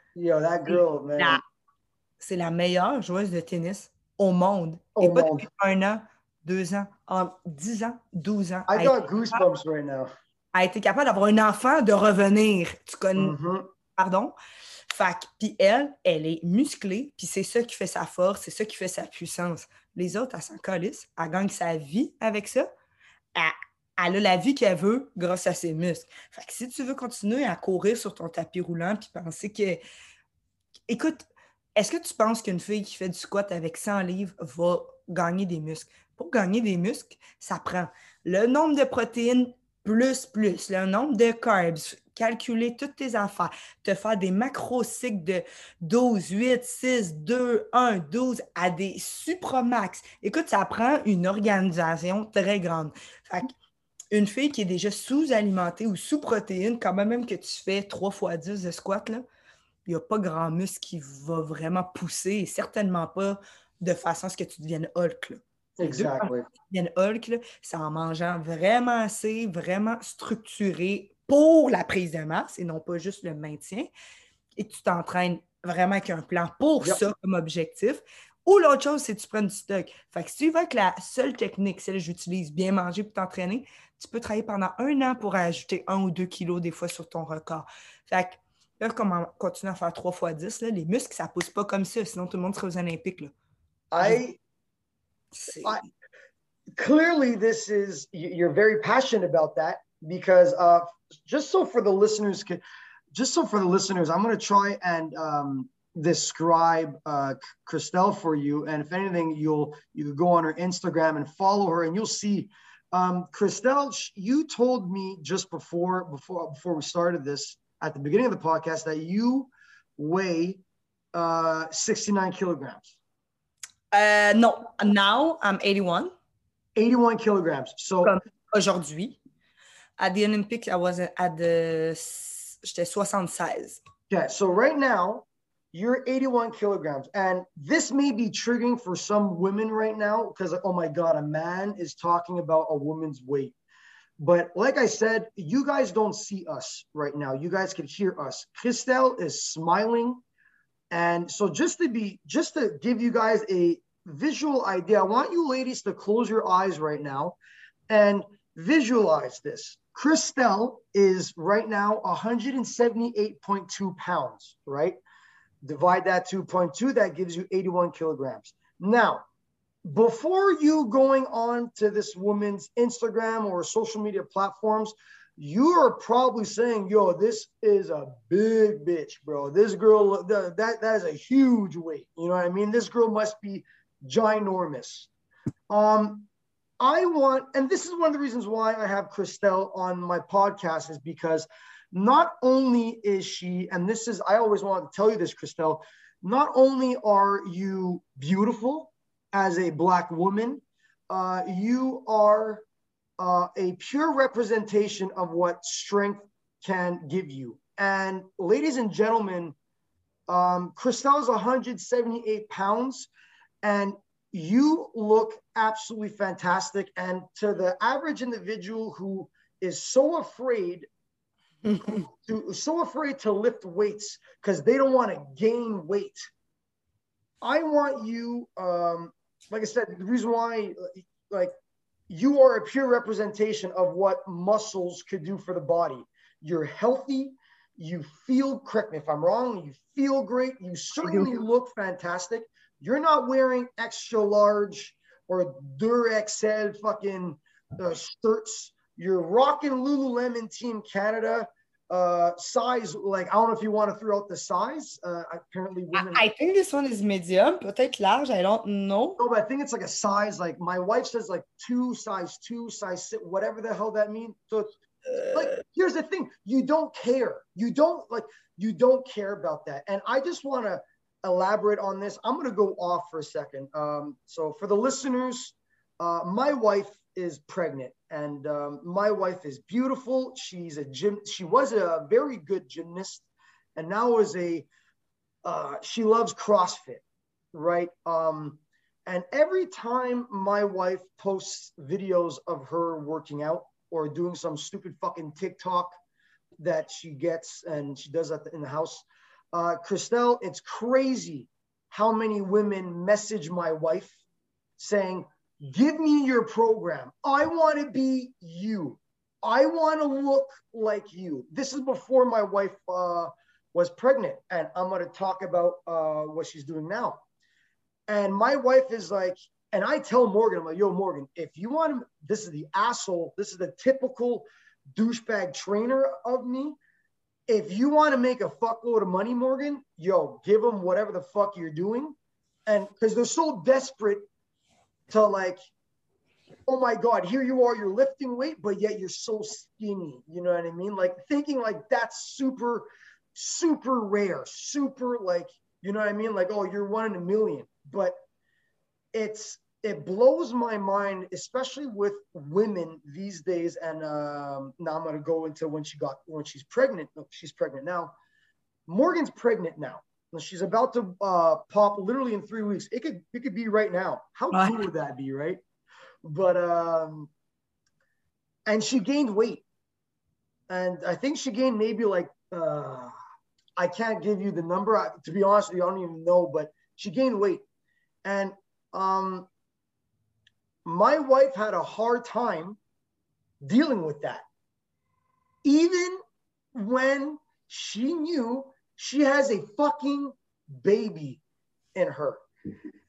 c'est la meilleure joueuse de tennis au monde. Et pas depuis un an, deux ans, en dix ans, douze ans. I got goosebumps right now. A été capable d'avoir un enfant, de revenir. Tu connais. Mm-hmm. Pardon? Fait puis elle, elle est musclée, puis c'est ça qui fait sa force, c'est ça qui fait sa puissance. Les autres, elle s'en calisse, elle gagne sa vie avec ça. Elle, elle a la vie qu'elle veut grâce à ses muscles. Fait que si tu veux continuer à courir sur ton tapis roulant puis penser que. Écoute, est-ce que tu penses qu'une fille qui fait du squat avec 100 livres va gagner des muscles? Pour gagner des muscles, ça prend le nombre de protéines plus, plus, le nombre de carbs, calculer toutes tes affaires, te faire des macro-cycles de 12, 8, 6, 2, 1, 12 à des supramax. Écoute, ça prend une organisation très grande. Fait une fille qui est déjà sous-alimentée ou sous-protéine, quand même, que tu fais 3 fois 10 de squat, il n'y a pas grand muscle qui va vraiment pousser et certainement pas de façon à ce que tu deviennes Hulk. Exactement. Tu deviennes Hulk, c'est en mangeant vraiment assez, vraiment structuré pour la prise de masse et non pas juste le maintien. Et tu t'entraînes vraiment avec un plan pour ça comme objectif. Ou l'autre chose, c'est que tu prends du stock. Fait que si tu vas que la seule technique, celle que j'utilise, bien manger pour t'entraîner, tu peux travailler pendant un an pour ajouter un ou deux kilos des fois sur ton record. Fait que là, comme on continue à faire trois fois 10, là, les muscles, ça ne pousse pas comme ça, sinon tout le monde serait aux Olympiques. Là. I, I, clearly, this is, you're very passionate about that because uh, just so for the listeners, can just so for the listeners, I'm going to try and um, describe uh, Kristel for you. And if anything, you'll, you could go on her Instagram and follow her and you'll see um, Kristel, you told me just before before before we started this at the beginning of the podcast that you weigh uh, 69 kilograms. Uh, no, now I'm 81. 81 kilograms. So aujourd'hui, at the Olympics, I was at the j'étais 76. Okay, so right now you're 81 kilograms. And this may be triggering for some women right now because, oh my God, a man is talking about a woman's weight. But like I said, you guys don't see us right now. You guys can hear us. Kristel is smiling. And so just to be, just to give you guys a visual idea, I want you ladies to close your eyes right now and visualize this. Kristel is right now 178.2 pounds, right? Divide that 2.2, that gives you 81 kilograms. Now, before you going on to this woman's Instagram or social media platforms, you are probably saying, yo, this is a big bitch, bro. This girl, that, that is a huge weight. You know what I mean? This girl must be ginormous. Um, I want, and this is one of the reasons why I have Kristel on my podcast, is because not only is she, and this is, I always wanted to tell you this, Kristel, not only are you beautiful as a Black woman, uh, you are uh, a pure representation of what strength can give you. And ladies and gentlemen, um, Kristel is 178 pounds, and you look absolutely fantastic. And to the average individual who is so afraid to so afraid to lift weights because they don't want to gain weight. I want you, um, like I said, the reason why, like, you are a pure representation of what muscles could do for the body. You're healthy. You feel, correct me if I'm wrong, you feel great. You certainly look fantastic. You're not wearing extra large or Duracell fucking uh, shirts. You're rocking Lululemon Team Canada uh size like i don't know if you want to throw out the size uh apparently women i, I think this one is medium peut-être large i don't know. No but i think it's like a size like my wife says like two size two size six whatever the hell that means. So uh, like here's the thing you don't care. You don't like you don't care about that. And i just want to elaborate on this. I'm going to go off for a second. Um so for the listeners uh my wife is pregnant. And um, my wife is beautiful. She's a gym she was a very good gymnast and now is a uh, she loves crossfit right? Um, and every time my wife posts videos of her working out or doing some stupid fucking tiktok that she gets and she does that in the house uh, christelle it's crazy how many women message my wife saying Give me your program. I want to be you. I want to look like you. This is before my wife uh, was pregnant, and I'm going to talk about uh, what she's doing now. And my wife is like, and I tell Morgan, I'm like, yo, Morgan, if you want to, this is the asshole, this is the typical douchebag trainer of me. If you want to make a fuckload of money, Morgan, yo, give them whatever the fuck you're doing. And because they're so desperate to like, oh my God, here you are, you're lifting weight, but yet you're so skinny. You know what I mean? Like thinking like that's super, super rare, super like, you know what I mean? Like, oh, you're one in a million. But it's it blows my mind, especially with women these days. And um, now I'm gonna go into when she got when she's pregnant. No, she's pregnant now. Morgan's pregnant now. She's about to uh, pop literally in three weeks. It could it could be right now. How cool would that be, right? But um, and she gained weight, and I think she gained maybe like uh, I can't give you the number. I, to be honest with you, I don't even know. But she gained weight, and um, my wife had a hard time dealing with that, even when she knew she has a fucking baby in her.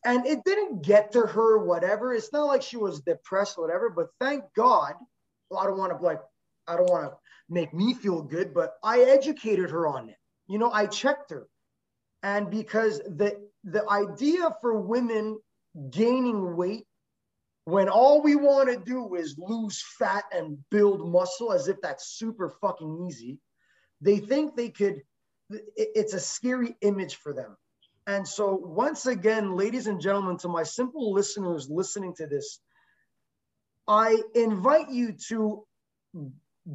And it didn't get to her, whatever. It's not like she was depressed, whatever, but thank God. I don't want to like, I don't want to make me feel good, but I educated her on it. You know, I checked her. And because the the idea for women gaining weight when all we want to do is lose fat and build muscle as if that's super fucking easy, they think they could it's a scary image for them. And so, once again, ladies and gentlemen, to my simple listeners listening to this, I invite you to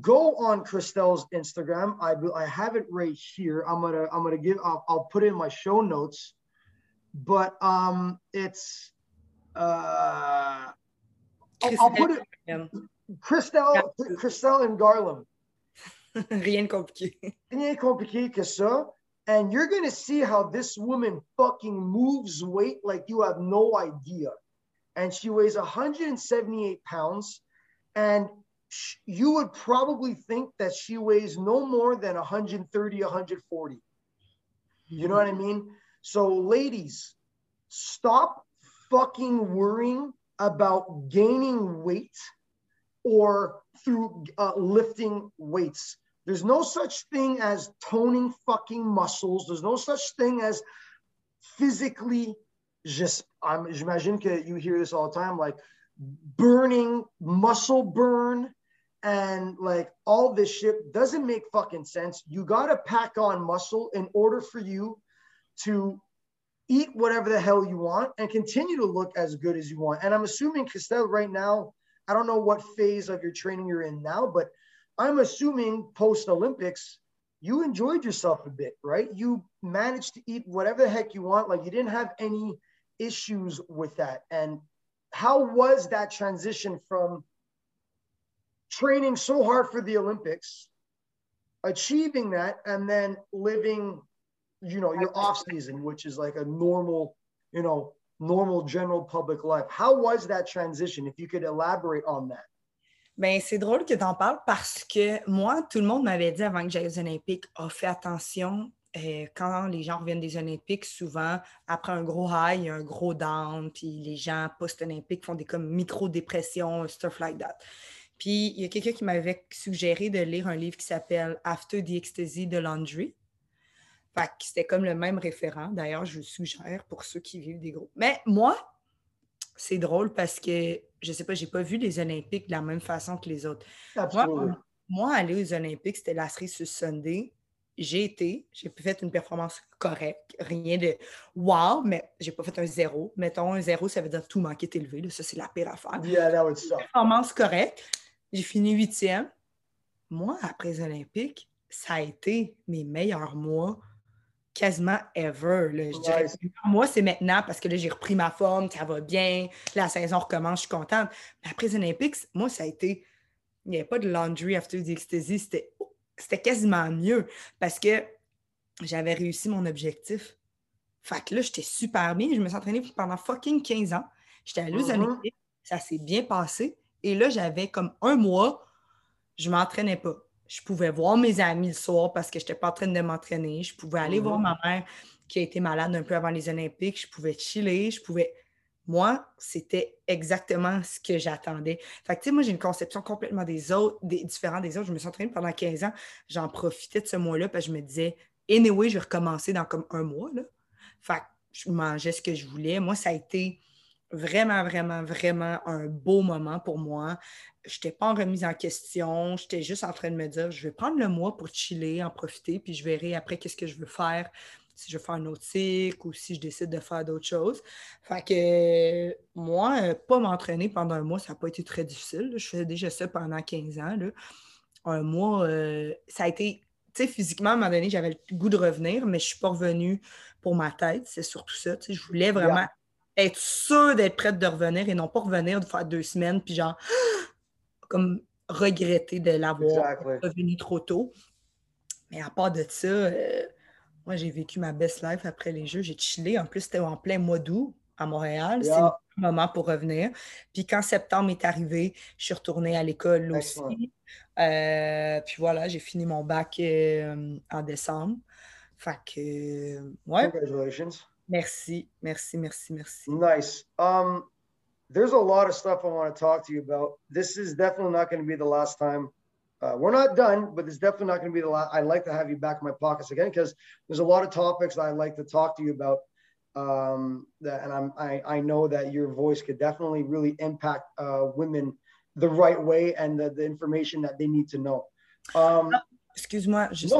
go on Kristel's Instagram. I I have it right here. I'm gonna I'm gonna give I'll, I'll put it in my show notes, but um it's uh I'll, I'll put it Kristel Kristel and Garland. Rien compliqué. Rien compliqué que ça. And you're gonna see how this woman fucking moves weight like you have no idea. And she weighs 178 pounds. And you would probably think that she weighs no more than 130, 140. You know what I mean? So, ladies, stop fucking worrying about gaining weight or through uh, lifting weights. There's no such thing as toning fucking muscles. There's no such thing as physically just, I'm, j'imagine que you hear this all the time, like burning muscle burn and like all this shit doesn't make fucking sense. You got to pack on muscle in order for you to eat whatever the hell you want and continue to look as good as you want. And I'm assuming Kristel right now, I don't know what phase of your training you're in now, but I'm assuming post Olympics, you enjoyed yourself a bit, right? You managed to eat whatever the heck you want. Like you didn't have any issues with that. And how was that transition from training so hard for the Olympics, achieving that, and then living, you know, your off season, which is like a normal, you know, normal general public life. How was that transition? If you could elaborate on that. Ben, c'est drôle que tu en parles parce que moi, tout le monde m'avait dit avant que j'aille aux Olympiques, oh, fais attention, euh, quand les gens reviennent des Olympiques, souvent, après un gros high, il y a un gros down, puis les gens post-olympiques font des comme micro-dépressions, stuff like that. Puis il y a quelqu'un qui m'avait suggéré de lire un livre qui s'appelle After the Ecstasy de Laundry. Fait que c'était comme le même référent. D'ailleurs, je le suggère pour ceux qui vivent des groupes. Mais moi, c'est drôle parce que, je sais pas, j'ai pas vu les Olympiques de la même façon que les autres. Moi, moi, aller aux Olympiques, c'était la série sur Sunday. J'ai été, j'ai fait une performance correcte, rien de wow, mais j'ai pas fait un zéro. Mettons, un zéro, ça veut dire tout manquer est élevé. Ça, c'est la pire affaire. Performance correcte. J'ai fini huitième. Moi, après les Olympiques, ça a été mes meilleurs mois quasiment ever. Je dirais moi, c'est maintenant parce que là, j'ai repris ma forme, ça va bien, la saison recommence, je suis contente. Mais après les Olympiques, moi, ça a été. Il n'y avait pas de laundry after the ecstasy, c'était quasiment mieux parce que j'avais réussi mon objectif. Fait que là, j'étais super bien. Je me suis entraînée pendant fucking 15 ans. J'étais allée aux mm-hmm. Olympiques. Ça s'est bien passé. Et là, j'avais comme un mois, je ne m'entraînais pas. Je pouvais voir mes amis le soir parce que je n'étais pas en train de m'entraîner. Je pouvais aller voir ma mère qui a été malade un peu avant les Olympiques. Je pouvais chiller. Je pouvais. Moi, c'était exactement ce que j'attendais. Fait que, tu sais, moi, j'ai une conception complètement des autres, des, différente des autres. Je me suis entraînée pendant 15 ans. J'en profitais de ce mois-là parce que je me disais, anyway, je vais recommencer dans comme un mois. Là. Fait que je mangeais ce que je voulais. Moi, ça a été vraiment, vraiment, vraiment un beau moment pour moi. Je n'étais pas en remise en question. J'étais juste en train de me dire, je vais prendre le mois pour chiller, en profiter, puis je verrai après qu'est-ce que je veux faire, si je veux faire un autre cycle ou si je décide de faire d'autres choses. Fait que moi, euh, pas m'entraîner pendant un mois, ça n'a pas été très difficile. Je faisais déjà ça pendant 15 ans. Un mois, euh, ça a été tu sais, physiquement, à un moment donné, j'avais le goût de revenir, mais je ne suis pas revenue pour ma tête. C'est surtout ça. Tu sais, je voulais vraiment être sûre d'être prête de revenir et non pas revenir de faire deux semaines, puis genre, comme regretter de l'avoir revenu trop tôt. Mais à part de ça, euh, moi, j'ai vécu ma best life après les Jeux. J'ai chillé. En plus, c'était en plein mois d'août à Montréal. C'est le moment pour revenir. Puis quand septembre est arrivé, je suis retournée à l'école aussi. Euh, puis voilà, j'ai fini mon bac euh, en décembre. Fait que, ouais. Congratulations. Merci, merci, merci, merci. Nice. Um, there's a lot of stuff I want to talk to you about. This is definitely not going to be the last time. Uh, we're not done, but it's definitely not going to be the last. I'd like to have you back in my pockets again because there's a lot of topics I'd like to talk to you about. Um, that, and I'm, I, I know that your voice could definitely really impact uh, women the right way and the, the information that they need to know. Um, Excuse-moi, juste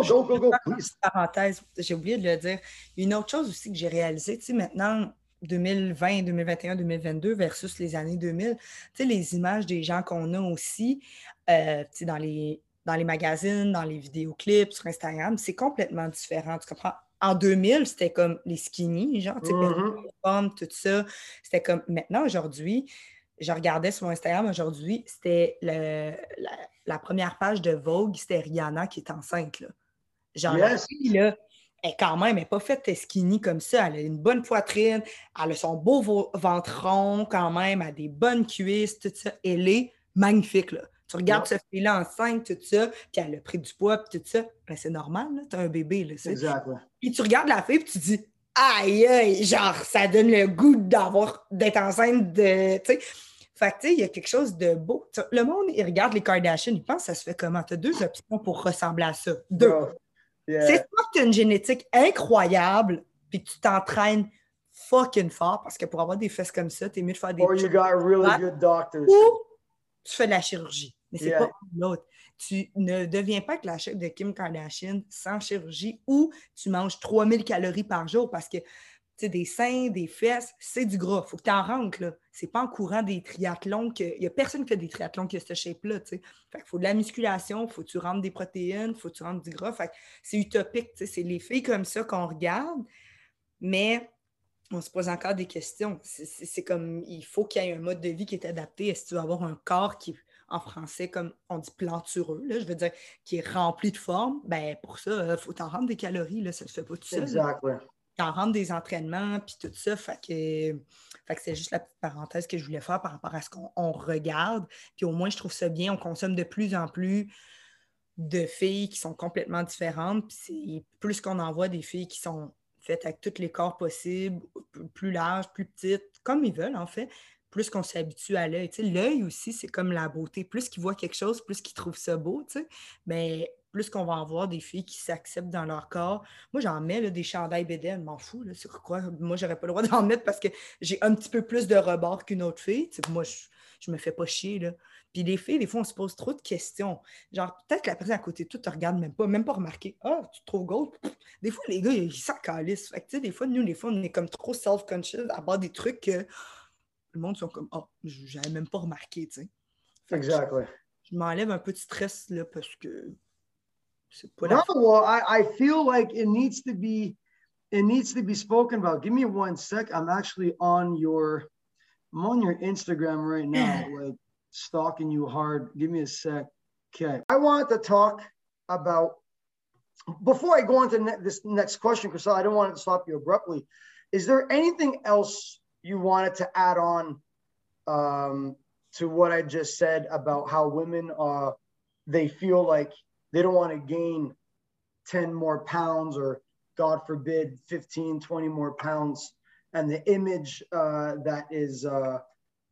parenthèse, j'ai oublié de le dire. Une autre chose aussi que j'ai réalisé, tu sais, maintenant, 2020, 2021, 2022 versus les années 2000, tu sais, les images des gens qu'on a aussi, euh, tu sais, dans les dans les magazines, dans les vidéoclips, sur Instagram, c'est complètement différent. Tu comprends? En 2000, c'était comme les skinny, genre, tu sais, mm-hmm. tout ça. C'était comme maintenant, aujourd'hui, je regardais sur mon Instagram aujourd'hui, c'était la, première page de Vogue, c'était Rihanna qui est enceinte. Là. Genre, yes. là, elle, quand même, elle n'est pas faite skinny comme ça. Elle a une bonne poitrine, elle a son beau ventron quand même, elle a des bonnes cuisses, tout ça. Elle est magnifique. Là. Tu regardes ce fille-là enceinte, tout ça, puis elle a pris du poids, puis tout ça. Ben, c'est normal, tu as un bébé. Là, exact. Puis tu regardes la fille, puis tu dis Aïe, aïe, genre, ça donne le goût d'avoir d'être enceinte de. Fait que, tu sais, il y a quelque chose de beau. le monde, il regarde les Kardashians, il pense que ça se fait comment? Tu as deux options pour ressembler à ça. Deux. C'est soit que tu as une génétique incroyable, puis que tu t'entraînes fucking fort, parce que pour avoir des fesses comme ça, t'es mieux de faire des. Or you got really good doctors. Ou tu fais de la chirurgie. Mais c'est pas l'autre. Tu ne deviens pas que la chef de Kim Kardashian sans chirurgie ou tu manges 3000 calories par jour parce que des seins, des fesses, c'est du gras. Faut que tu en rentres. Là. C'est pas en courant des triathlons Il n'y a personne qui fait des triathlons qui a ce shape-là. Fait il faut de la musculation, faut que tu rentres des protéines, faut que tu rentres du gras. C'est utopique. C'est les filles comme ça qu'on regarde, mais on se pose encore des questions. C'est comme il faut qu'il y ait un mode de vie qui est adapté. Est-ce que tu veux avoir un corps qui, en français, comme on dit plantureux, là, je veux dire, qui est rempli de forme? Ben pour ça, il faut t'en rendre des calories, là, ça ne se fait pas tout seul. Exact, en rentre des entraînements, puis tout ça. Fait que, fait que c'est juste la petite parenthèse que je voulais faire par rapport à ce qu'on regarde. Puis au moins, je trouve ça bien. On consomme de plus en plus de filles qui sont complètement différentes. Puis plus qu'on envoie des filles qui sont faites avec tous les corps possibles, plus larges, plus petites, comme ils veulent en fait, plus qu'on s'habitue à l'œil. L'œil aussi, c'est comme la beauté. Plus qu'ils voient quelque chose, plus qu'ils trouvent ça beau. Mais plus qu'on va avoir des filles qui s'acceptent dans leur corps. Moi, j'en mets là, des chandails BD, je m'en fous. C'est quoi? Moi, j'aurais pas le droit d'en mettre parce que j'ai un petit peu plus de rebord qu'une autre fille. moi, je, je me fais pas chier. Là. Puis les filles, des fois, on se pose trop de questions. Genre, peut-être que la personne à côté de toi te regarde même pas, même pas remarquer. Ah, tu te trouves gold? Des fois, les gars, ils s'en calissent. Fait que, des fois, nous, des fois, on est comme trop self-conscious à bord des trucs que le monde sont comme, ah, oh, j'avais même pas remarqué, tu sais. Exact, Je m'enlève un peu de stress, là, parce que Well, I, I feel like it needs to be it needs to be spoken about. Give me one sec. I'm actually on your I'm on your Instagram right now, like stalking you hard. Give me a sec. Okay. I want to talk about before I go on to ne- this next question, Kristel, I don't want to stop you abruptly. Is there anything else you wanted to add on um, to what I just said about how women uh, they feel like they don't want to gain 10 more pounds or god forbid 15 20 more pounds. And the image uh, that is uh,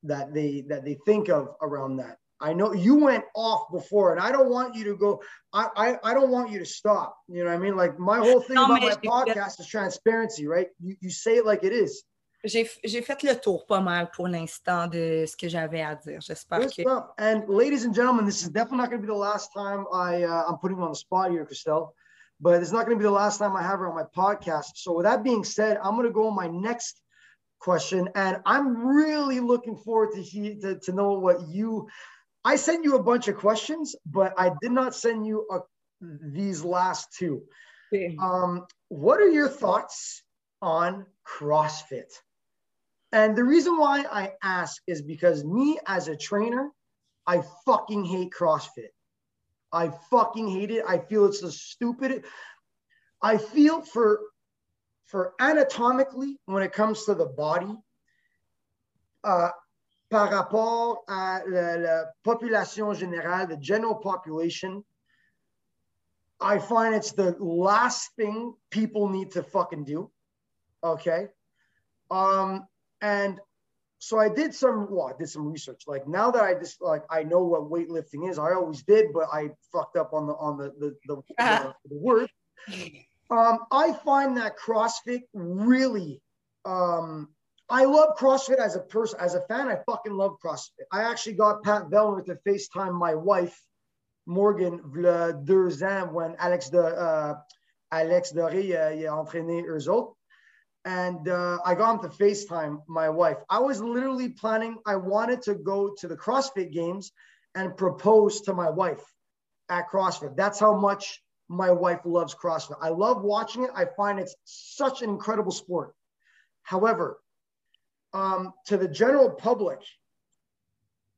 that they that they think of around that. I know you went off before and i don't want you to go i i, I don't want you to stop. You know what i mean? Like my whole thing about my podcast is transparency right? You, you say it like it is J'ai fait le tour pas mal pour l'instant de ce que j'avais à dire. J'espère que. Stuff. And ladies and gentlemen, this is definitely not going to be the last time I uh, I'm putting you on the spot here, Kristel. But it's not going to be the last time I have her on my podcast. So with that being said, I'm going to go on my next question, and I'm really looking forward to he, to, to know what you. I sent you a bunch of questions, but I did not send you a, these last two. Um, what are your thoughts on CrossFit? And the reason why I ask is because me as a trainer, I fucking hate CrossFit. I fucking hate it. I feel it's the stupid. I feel for for anatomically when it comes to the body, uh, par rapport à la, la population générale, the general population, I find it's the last thing people need to fucking do. Okay. Um, and so I did some, well, I did some research. Like now that I just like I know what weightlifting is, I always did, but I fucked up on the on the the the, the, the word. Um, I find that CrossFit really. Um, I love CrossFit as a person, as a fan. I fucking love CrossFit. I actually got Pat Vellner to FaceTime my wife, Morgan, ans when Alex de uh, Alex Doré uh, entraîné eux autres and uh, I got him to FaceTime my wife. I was literally planning, I wanted to go to the CrossFit games and propose to my wife at CrossFit. That's how much my wife loves CrossFit. I love watching it. I find it's such an incredible sport. However, um, to the general public,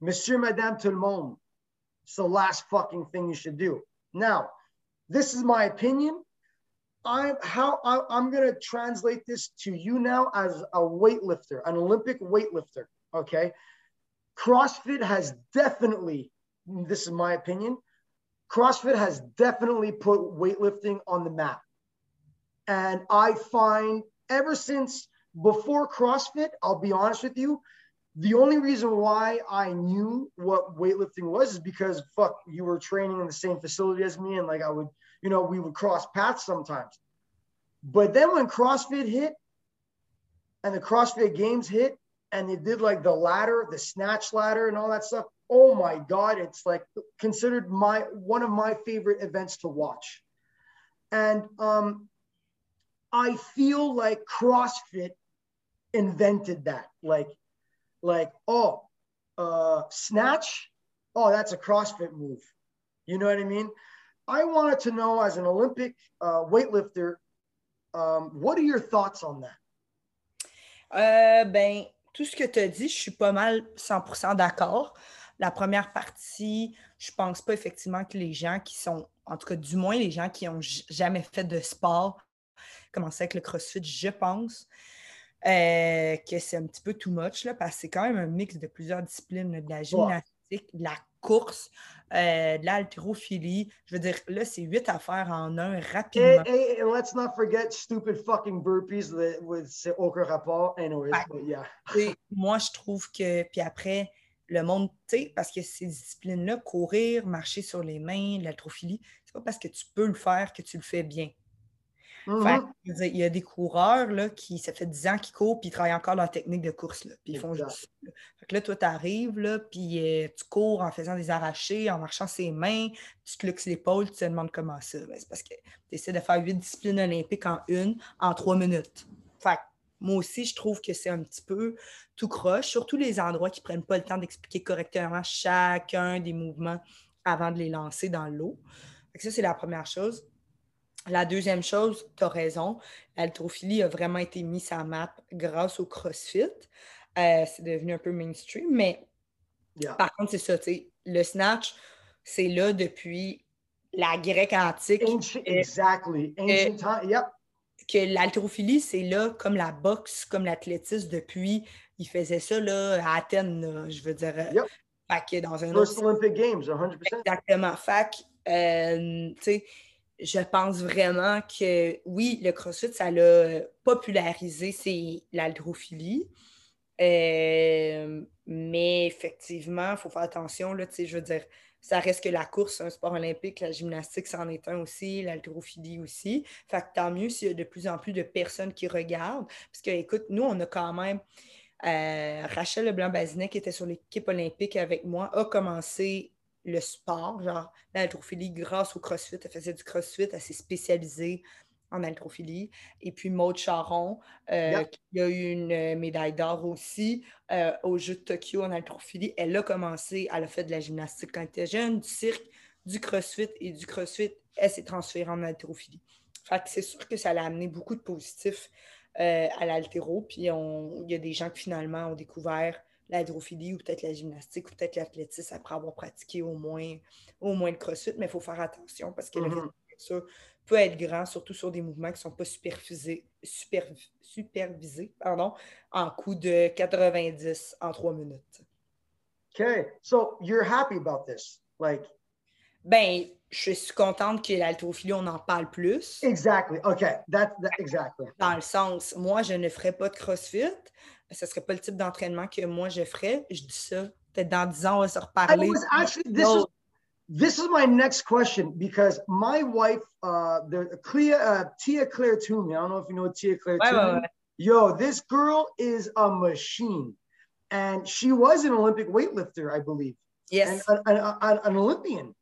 Monsieur, Madame, tout le monde, it's the last fucking thing you should do. Now, this is my opinion. I'm how I, I'm gonna translate this to you now as a weightlifter, an Olympic weightlifter. Okay, CrossFit has definitely, this is my opinion, CrossFit has definitely put weightlifting on the map. And I find ever since before CrossFit, I'll be honest with you, the only reason why I knew what weightlifting was is because fuck, you were training in the same facility as me, and like I would, you know, we would cross paths sometimes. But then when CrossFit hit and the CrossFit games hit, and they did like the ladder, the snatch ladder, and all that stuff. Oh my god, it's like considered my one of my favorite events to watch. And um, I feel like CrossFit invented that. Like, like oh, uh, snatch. Oh, that's a CrossFit move. You know what I mean? I wanted to know as an Olympic uh, weightlifter, um, what are your thoughts on that? Euh, ben, tout ce que tu as dit, je suis pas mal 100% d'accord. La première partie, je pense pas effectivement que les gens qui sont, en tout cas du moins les gens qui ont jamais fait de sport, commencer avec le CrossFit, je pense euh, que c'est un petit peu too much, là, parce que c'est quand même un mix de plusieurs disciplines, de la gymnastique, de la course, euh, de l'haltérophilie. Je veux dire, là, c'est huit affaires en un rapidement. Et, et, let's not forget stupid fucking burpees with c'est aucun rapport. Anyways, but yeah. moi, je trouve que, puis après, le monde, tu sais, parce que ces disciplines-là, courir, marcher sur les mains, l'haltérophilie, c'est pas parce que tu peux le faire que tu le fais bien. Mm-hmm. il y a des coureurs là, qui, ça fait 10 ans qu'ils courent, puis ils travaillent encore leur technique de course. Là, puis ils font juste Fait que là, toi, tu arrives, là, puis euh, tu cours en faisant des arrachés, en marchant ses mains, tu te luxes l'épaule, tu te demandes comment ça. Ben, c'est parce que tu essaies de faire 8 disciplines olympiques en une, en 3 minutes. Fait moi aussi, je trouve que c'est un petit peu tout croche, surtout les endroits qui ne prennent pas le temps d'expliquer correctement chacun des mouvements avant de les lancer dans l'eau. Ça, c'est la première chose. La deuxième chose, tu as raison, l'haltérophilie a vraiment été mise à map grâce au CrossFit. Euh, c'est devenu un peu mainstream, mais par contre, c'est ça, le snatch, c'est là depuis la grecque antique. exactly. Ancient time. Yep. Que l'haltérophilie, c'est là comme la boxe, comme l'athlétisme depuis, ils faisaient ça là, à Athènes, je veux dire. Yep. Fait que dans un First Olympic Games, 100%. Exactement. Fait que, euh, tu sais, je pense vraiment que oui, le CrossFit, ça l'a popularisé, c'est l'haltérophilie. Euh, mais effectivement, il faut faire attention, là, je veux dire, ça reste que la course, un sport olympique, la gymnastique, c'en est un aussi, l'haltérophilie aussi. Fait que tant mieux s'il y a de plus en plus de personnes qui regardent. Parce que, écoute, nous, on a quand même. Euh, Rachel Leblanc-Bazinet, qui était sur l'équipe olympique avec moi, a commencé le sport, genre l'haltérophilie grâce au CrossFit. Elle faisait du CrossFit, elle s'est spécialisée en haltérophilie. Et puis Maud Charon, euh, qui a eu une euh, médaille d'or aussi euh, aux Jeux de Tokyo en haltérophilie. Elle a commencé, elle a fait de la gymnastique quand elle était jeune, du cirque, du CrossFit et du CrossFit, elle s'est transférée en haltérophilie. Fait que c'est sûr que ça a amené beaucoup de positifs à l'haltéro. Puis il y a des gens qui finalement ont découvert l'hydrophilie ou peut-être la gymnastique ou peut-être l'athlétisme après avoir pratiqué au moins, au moins le crossfit, mais il faut faire attention parce que le mm-hmm. risque peut être grand, surtout sur des mouvements qui ne sont pas supervisés, super, supervisés pardon, en coup de 90 en 3 minutes. OK. So you're happy about this? Like... Ben, je suis contente que l'haltérophilie, on en parle plus. Exactly. OK. That, that, exactly. Dans le sens, moi, je ne ferai pas de CrossFit ce ne serait pas le type d'entraînement que moi je ferais. Je dis ça. Peut-être dans 10 ans, on va se reparler. Actually, this, is, this is my next question because my wife, uh, the Clea, uh, Tia-Clair Toomey, I don't know if you know Tia-Clair ouais, Toomey. Ouais, ouais. Yo, this girl is a machine. And she was an Olympic weightlifter, I believe. Yes. And, an, an, an Olympian.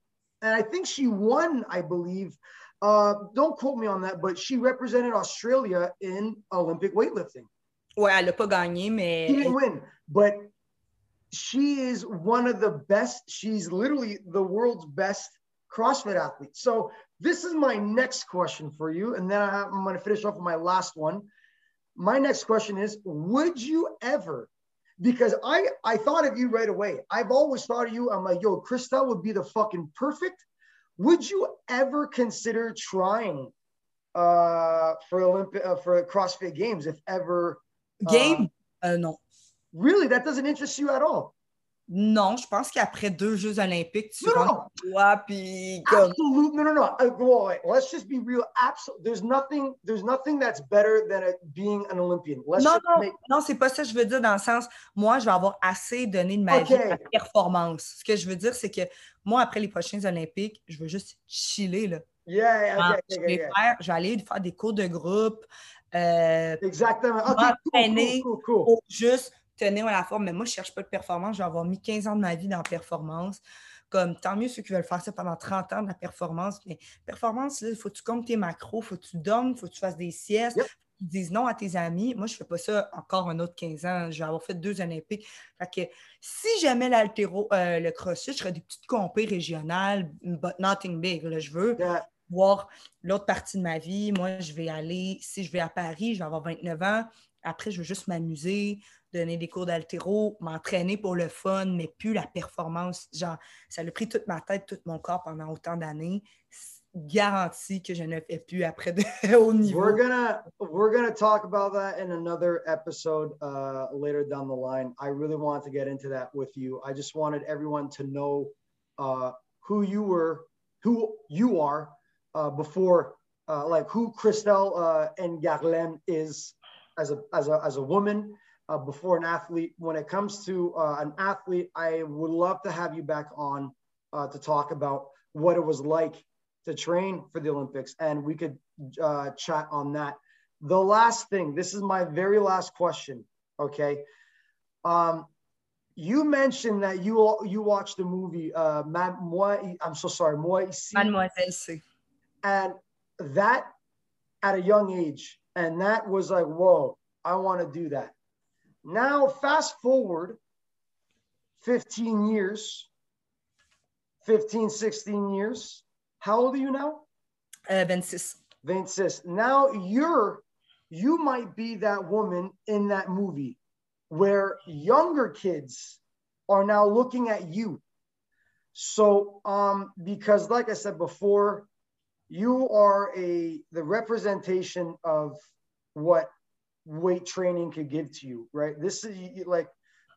And I think she won, I believe. Uh, don't quote me on that, but she represented Australia in Olympic weightlifting. Ouais, elle n'a pas gagné, mais. She didn't win, but she is one of the best. She's literally the world's best CrossFit athlete. So this is my next question for you, and then I'm going to finish off with my last one. My next question is: Would you ever? Because I I thought of you right away. I've always thought of you. I'm like, yo, Kristel would be the fucking perfect. Would you ever consider trying uh, for Olympic uh, for CrossFit Games if ever? Game? Uh, non. Really, that doesn't interest you at all? Non, je pense qu'après deux Jeux olympiques, tu No, no, toi, puis. Absolute. No, no, no. Uh, well, wait, let's just be real. Absolutely. There's nothing. There's nothing that's better than being an Olympian. Let's Non, non, make. non, c'est pas ça que je veux dire dans le sens, moi, je vais avoir assez donné de ma vie à la performance. Ce que je veux dire, c'est que moi, après les prochains Olympiques, je veux juste chiller, là. Yeah. yeah, Ah, okay, je, vais faire, je vais aller faire des cours de groupe euh, Exactement. Okay. Cool, pour juste tenir la forme. Mais moi, je ne cherche pas de performance. Je vais avoir mis 15 ans de ma vie dans la performance. Comme tant mieux ceux qui veulent faire ça pendant 30 ans de la performance. Mais performance, il faut que tu comptes tes macros, il faut que tu dormes, il faut que tu fasses des siestes. Yep. Ils disent non à tes amis. Moi, je ne fais pas ça encore un autre 15 ans. Je vais avoir fait deux Olympiques. Fait que si jamais l'altéro, euh, le crossfit, je ferais des petites compées régionales, but nothing big. là. Je veux Yeah. Voir l'autre partie de ma vie. Moi, je vais aller, si je vais à Paris, je vais avoir 29 ans. Après, je veux juste m'amuser, donner des cours d'altéro, m'entraîner pour le fun, mais plus la performance. Genre, ça a pris toute ma tête, tout mon corps pendant autant d'années. C'est Garanti que je ne fais plus après de haut niveau. We're gonna we're gonna talk about that in another episode uh, later down the line. I really want to get into that with you. I just wanted everyone to know uh, who you were, who you are uh, before, uh, like who Kristel uh, Ngarlem is as a as a as a woman. Uh, before an athlete, when it comes to uh, an athlete, I would love to have you back on uh, to talk about what it was like to train for the Olympics, and we could uh, chat on that. The last thing, this is my very last question. Okay, um, you mentioned that you you watched the movie uh, Moi. I'm so sorry, Moi Mademoiselle. And that at a young age, and that was like, whoa, I want to do that. Now, fast forward 15 years, 15, 16 years. How old are you now? Euh, 26. Vince now you're you might be that woman in that movie where younger kids are now looking at you. So um because like I said before, you are a the representation of what weight training could give to you, right? This is like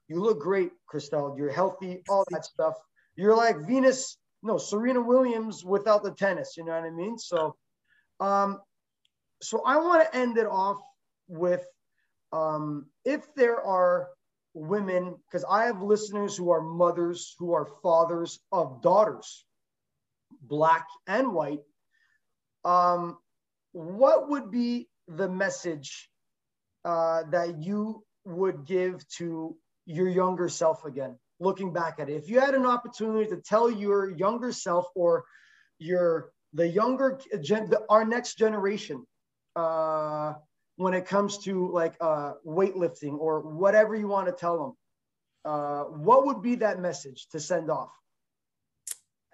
you look great, Kristel. You're healthy, all that stuff. You're like Venus, no, Serena Williams without the tennis, you know what I mean? So um, so I want to end it off with um, if there are women, because I have listeners who are mothers, who are fathers of daughters, black and white. Um, what would be the message uh, that you would give to your younger self again, looking back at it? If you had an opportunity to tell your younger self or your the younger gen, the, our next generation uh, when it comes to like uh, weightlifting or whatever you want to tell them uh, what would be that message to send off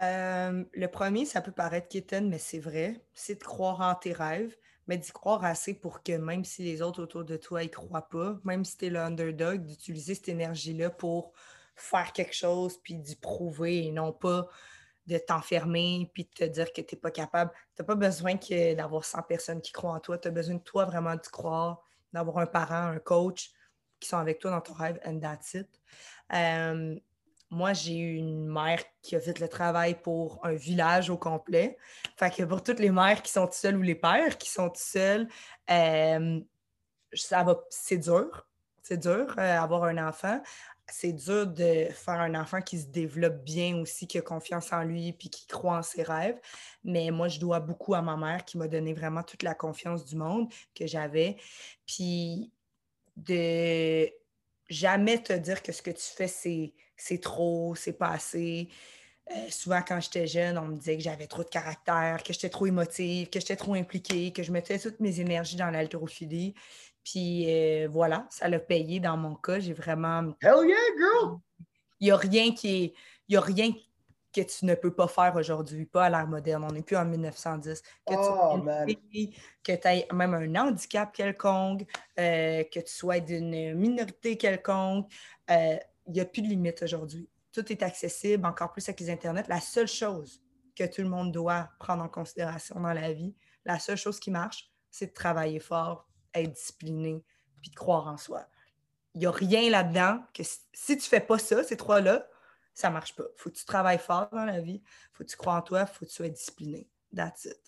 Euh, le premier, ça peut paraître quétaine, mais c'est vrai. C'est de croire en tes rêves, mais d'y croire assez pour que même si les autres autour de toi y croient pas, même si tu es le underdog, d'utiliser cette énergie-là pour faire quelque chose puis d'y prouver et non pas de t'enfermer puis de te dire que tu n'es pas capable. Tu n'as pas besoin d'avoir 100 personnes qui croient en toi. Tu as besoin de toi vraiment d'y croire, d'avoir un parent, un coach qui sont avec toi dans ton rêve, and that's it. Euh, moi, j'ai eu une mère qui a fait le travail pour un village au complet. Fait que pour toutes les mères qui sont seules ou les pères qui sont seuls, euh, ça va, c'est dur. C'est dur euh, avoir un enfant. C'est dur de faire un enfant qui se développe bien aussi, qui a confiance en lui puis qui croit en ses rêves. Mais moi, je dois beaucoup à ma mère qui m'a donné vraiment toute la confiance du monde que j'avais. Puis de jamais te dire que ce que tu fais, c'est, c'est trop, c'est pas assez. Euh, souvent, quand j'étais jeune, on me disait que j'avais trop de caractère, que j'étais trop émotive, que j'étais trop impliquée, que je mettais toutes mes énergies dans l'haltérophilie. Puis euh, voilà, ça l'a payé dans mon cas. J'ai vraiment. hell yeah girl Il n'y a rien qui est. Il y a rien que tu ne peux pas faire aujourd'hui, pas à l'ère moderne. On n'est plus en 1910. Que Oh, tu aies même un handicap quelconque, euh, que tu sois d'une minorité quelconque, euh, il n'y a plus de limite aujourd'hui. Tout est accessible, encore plus avec les Internet. La seule chose que tout le monde doit prendre en considération dans la vie, la seule chose qui marche, c'est de travailler fort, être discipliné, puis de croire en soi. Il n'y a rien là-dedans que si, tu ne fais pas ça, ces trois-là, ça ne marche pas. faut que tu travailles fort dans la vie, faut que tu crois en toi, faut que tu sois discipliné. That's it.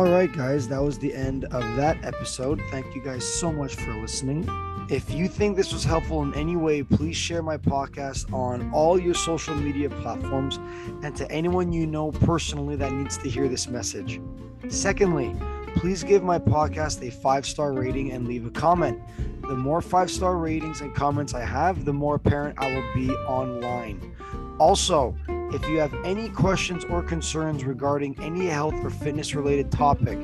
All right, guys, that was the end of that episode. Thank you guys so much for listening. If you think this was helpful in any way, please share my podcast on all your social media platforms and to anyone you know personally that needs to hear this message. Secondly, please give my podcast a five star rating and leave a comment. The more five star ratings and comments I have, the more apparent I will be online. Also, if you have any questions or concerns regarding any health or fitness related topic,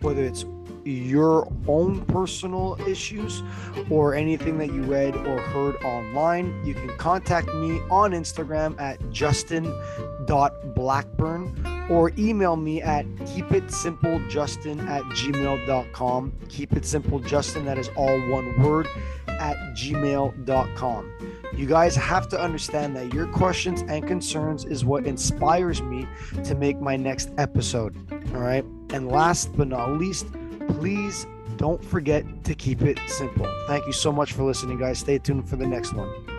whether it's your own personal issues or anything that you read or heard online, you can contact me on Instagram at justin.blackburn or email me at keepitsimplejustin at gmail.com. Keep it simple, Justin, that is all one word, at gmail.com. You guys have to understand that your questions and concerns is what inspires me to make my next episode. All right. And last but not least, please don't forget to keep it simple. Thank you so much for listening, guys. Stay tuned for the next one.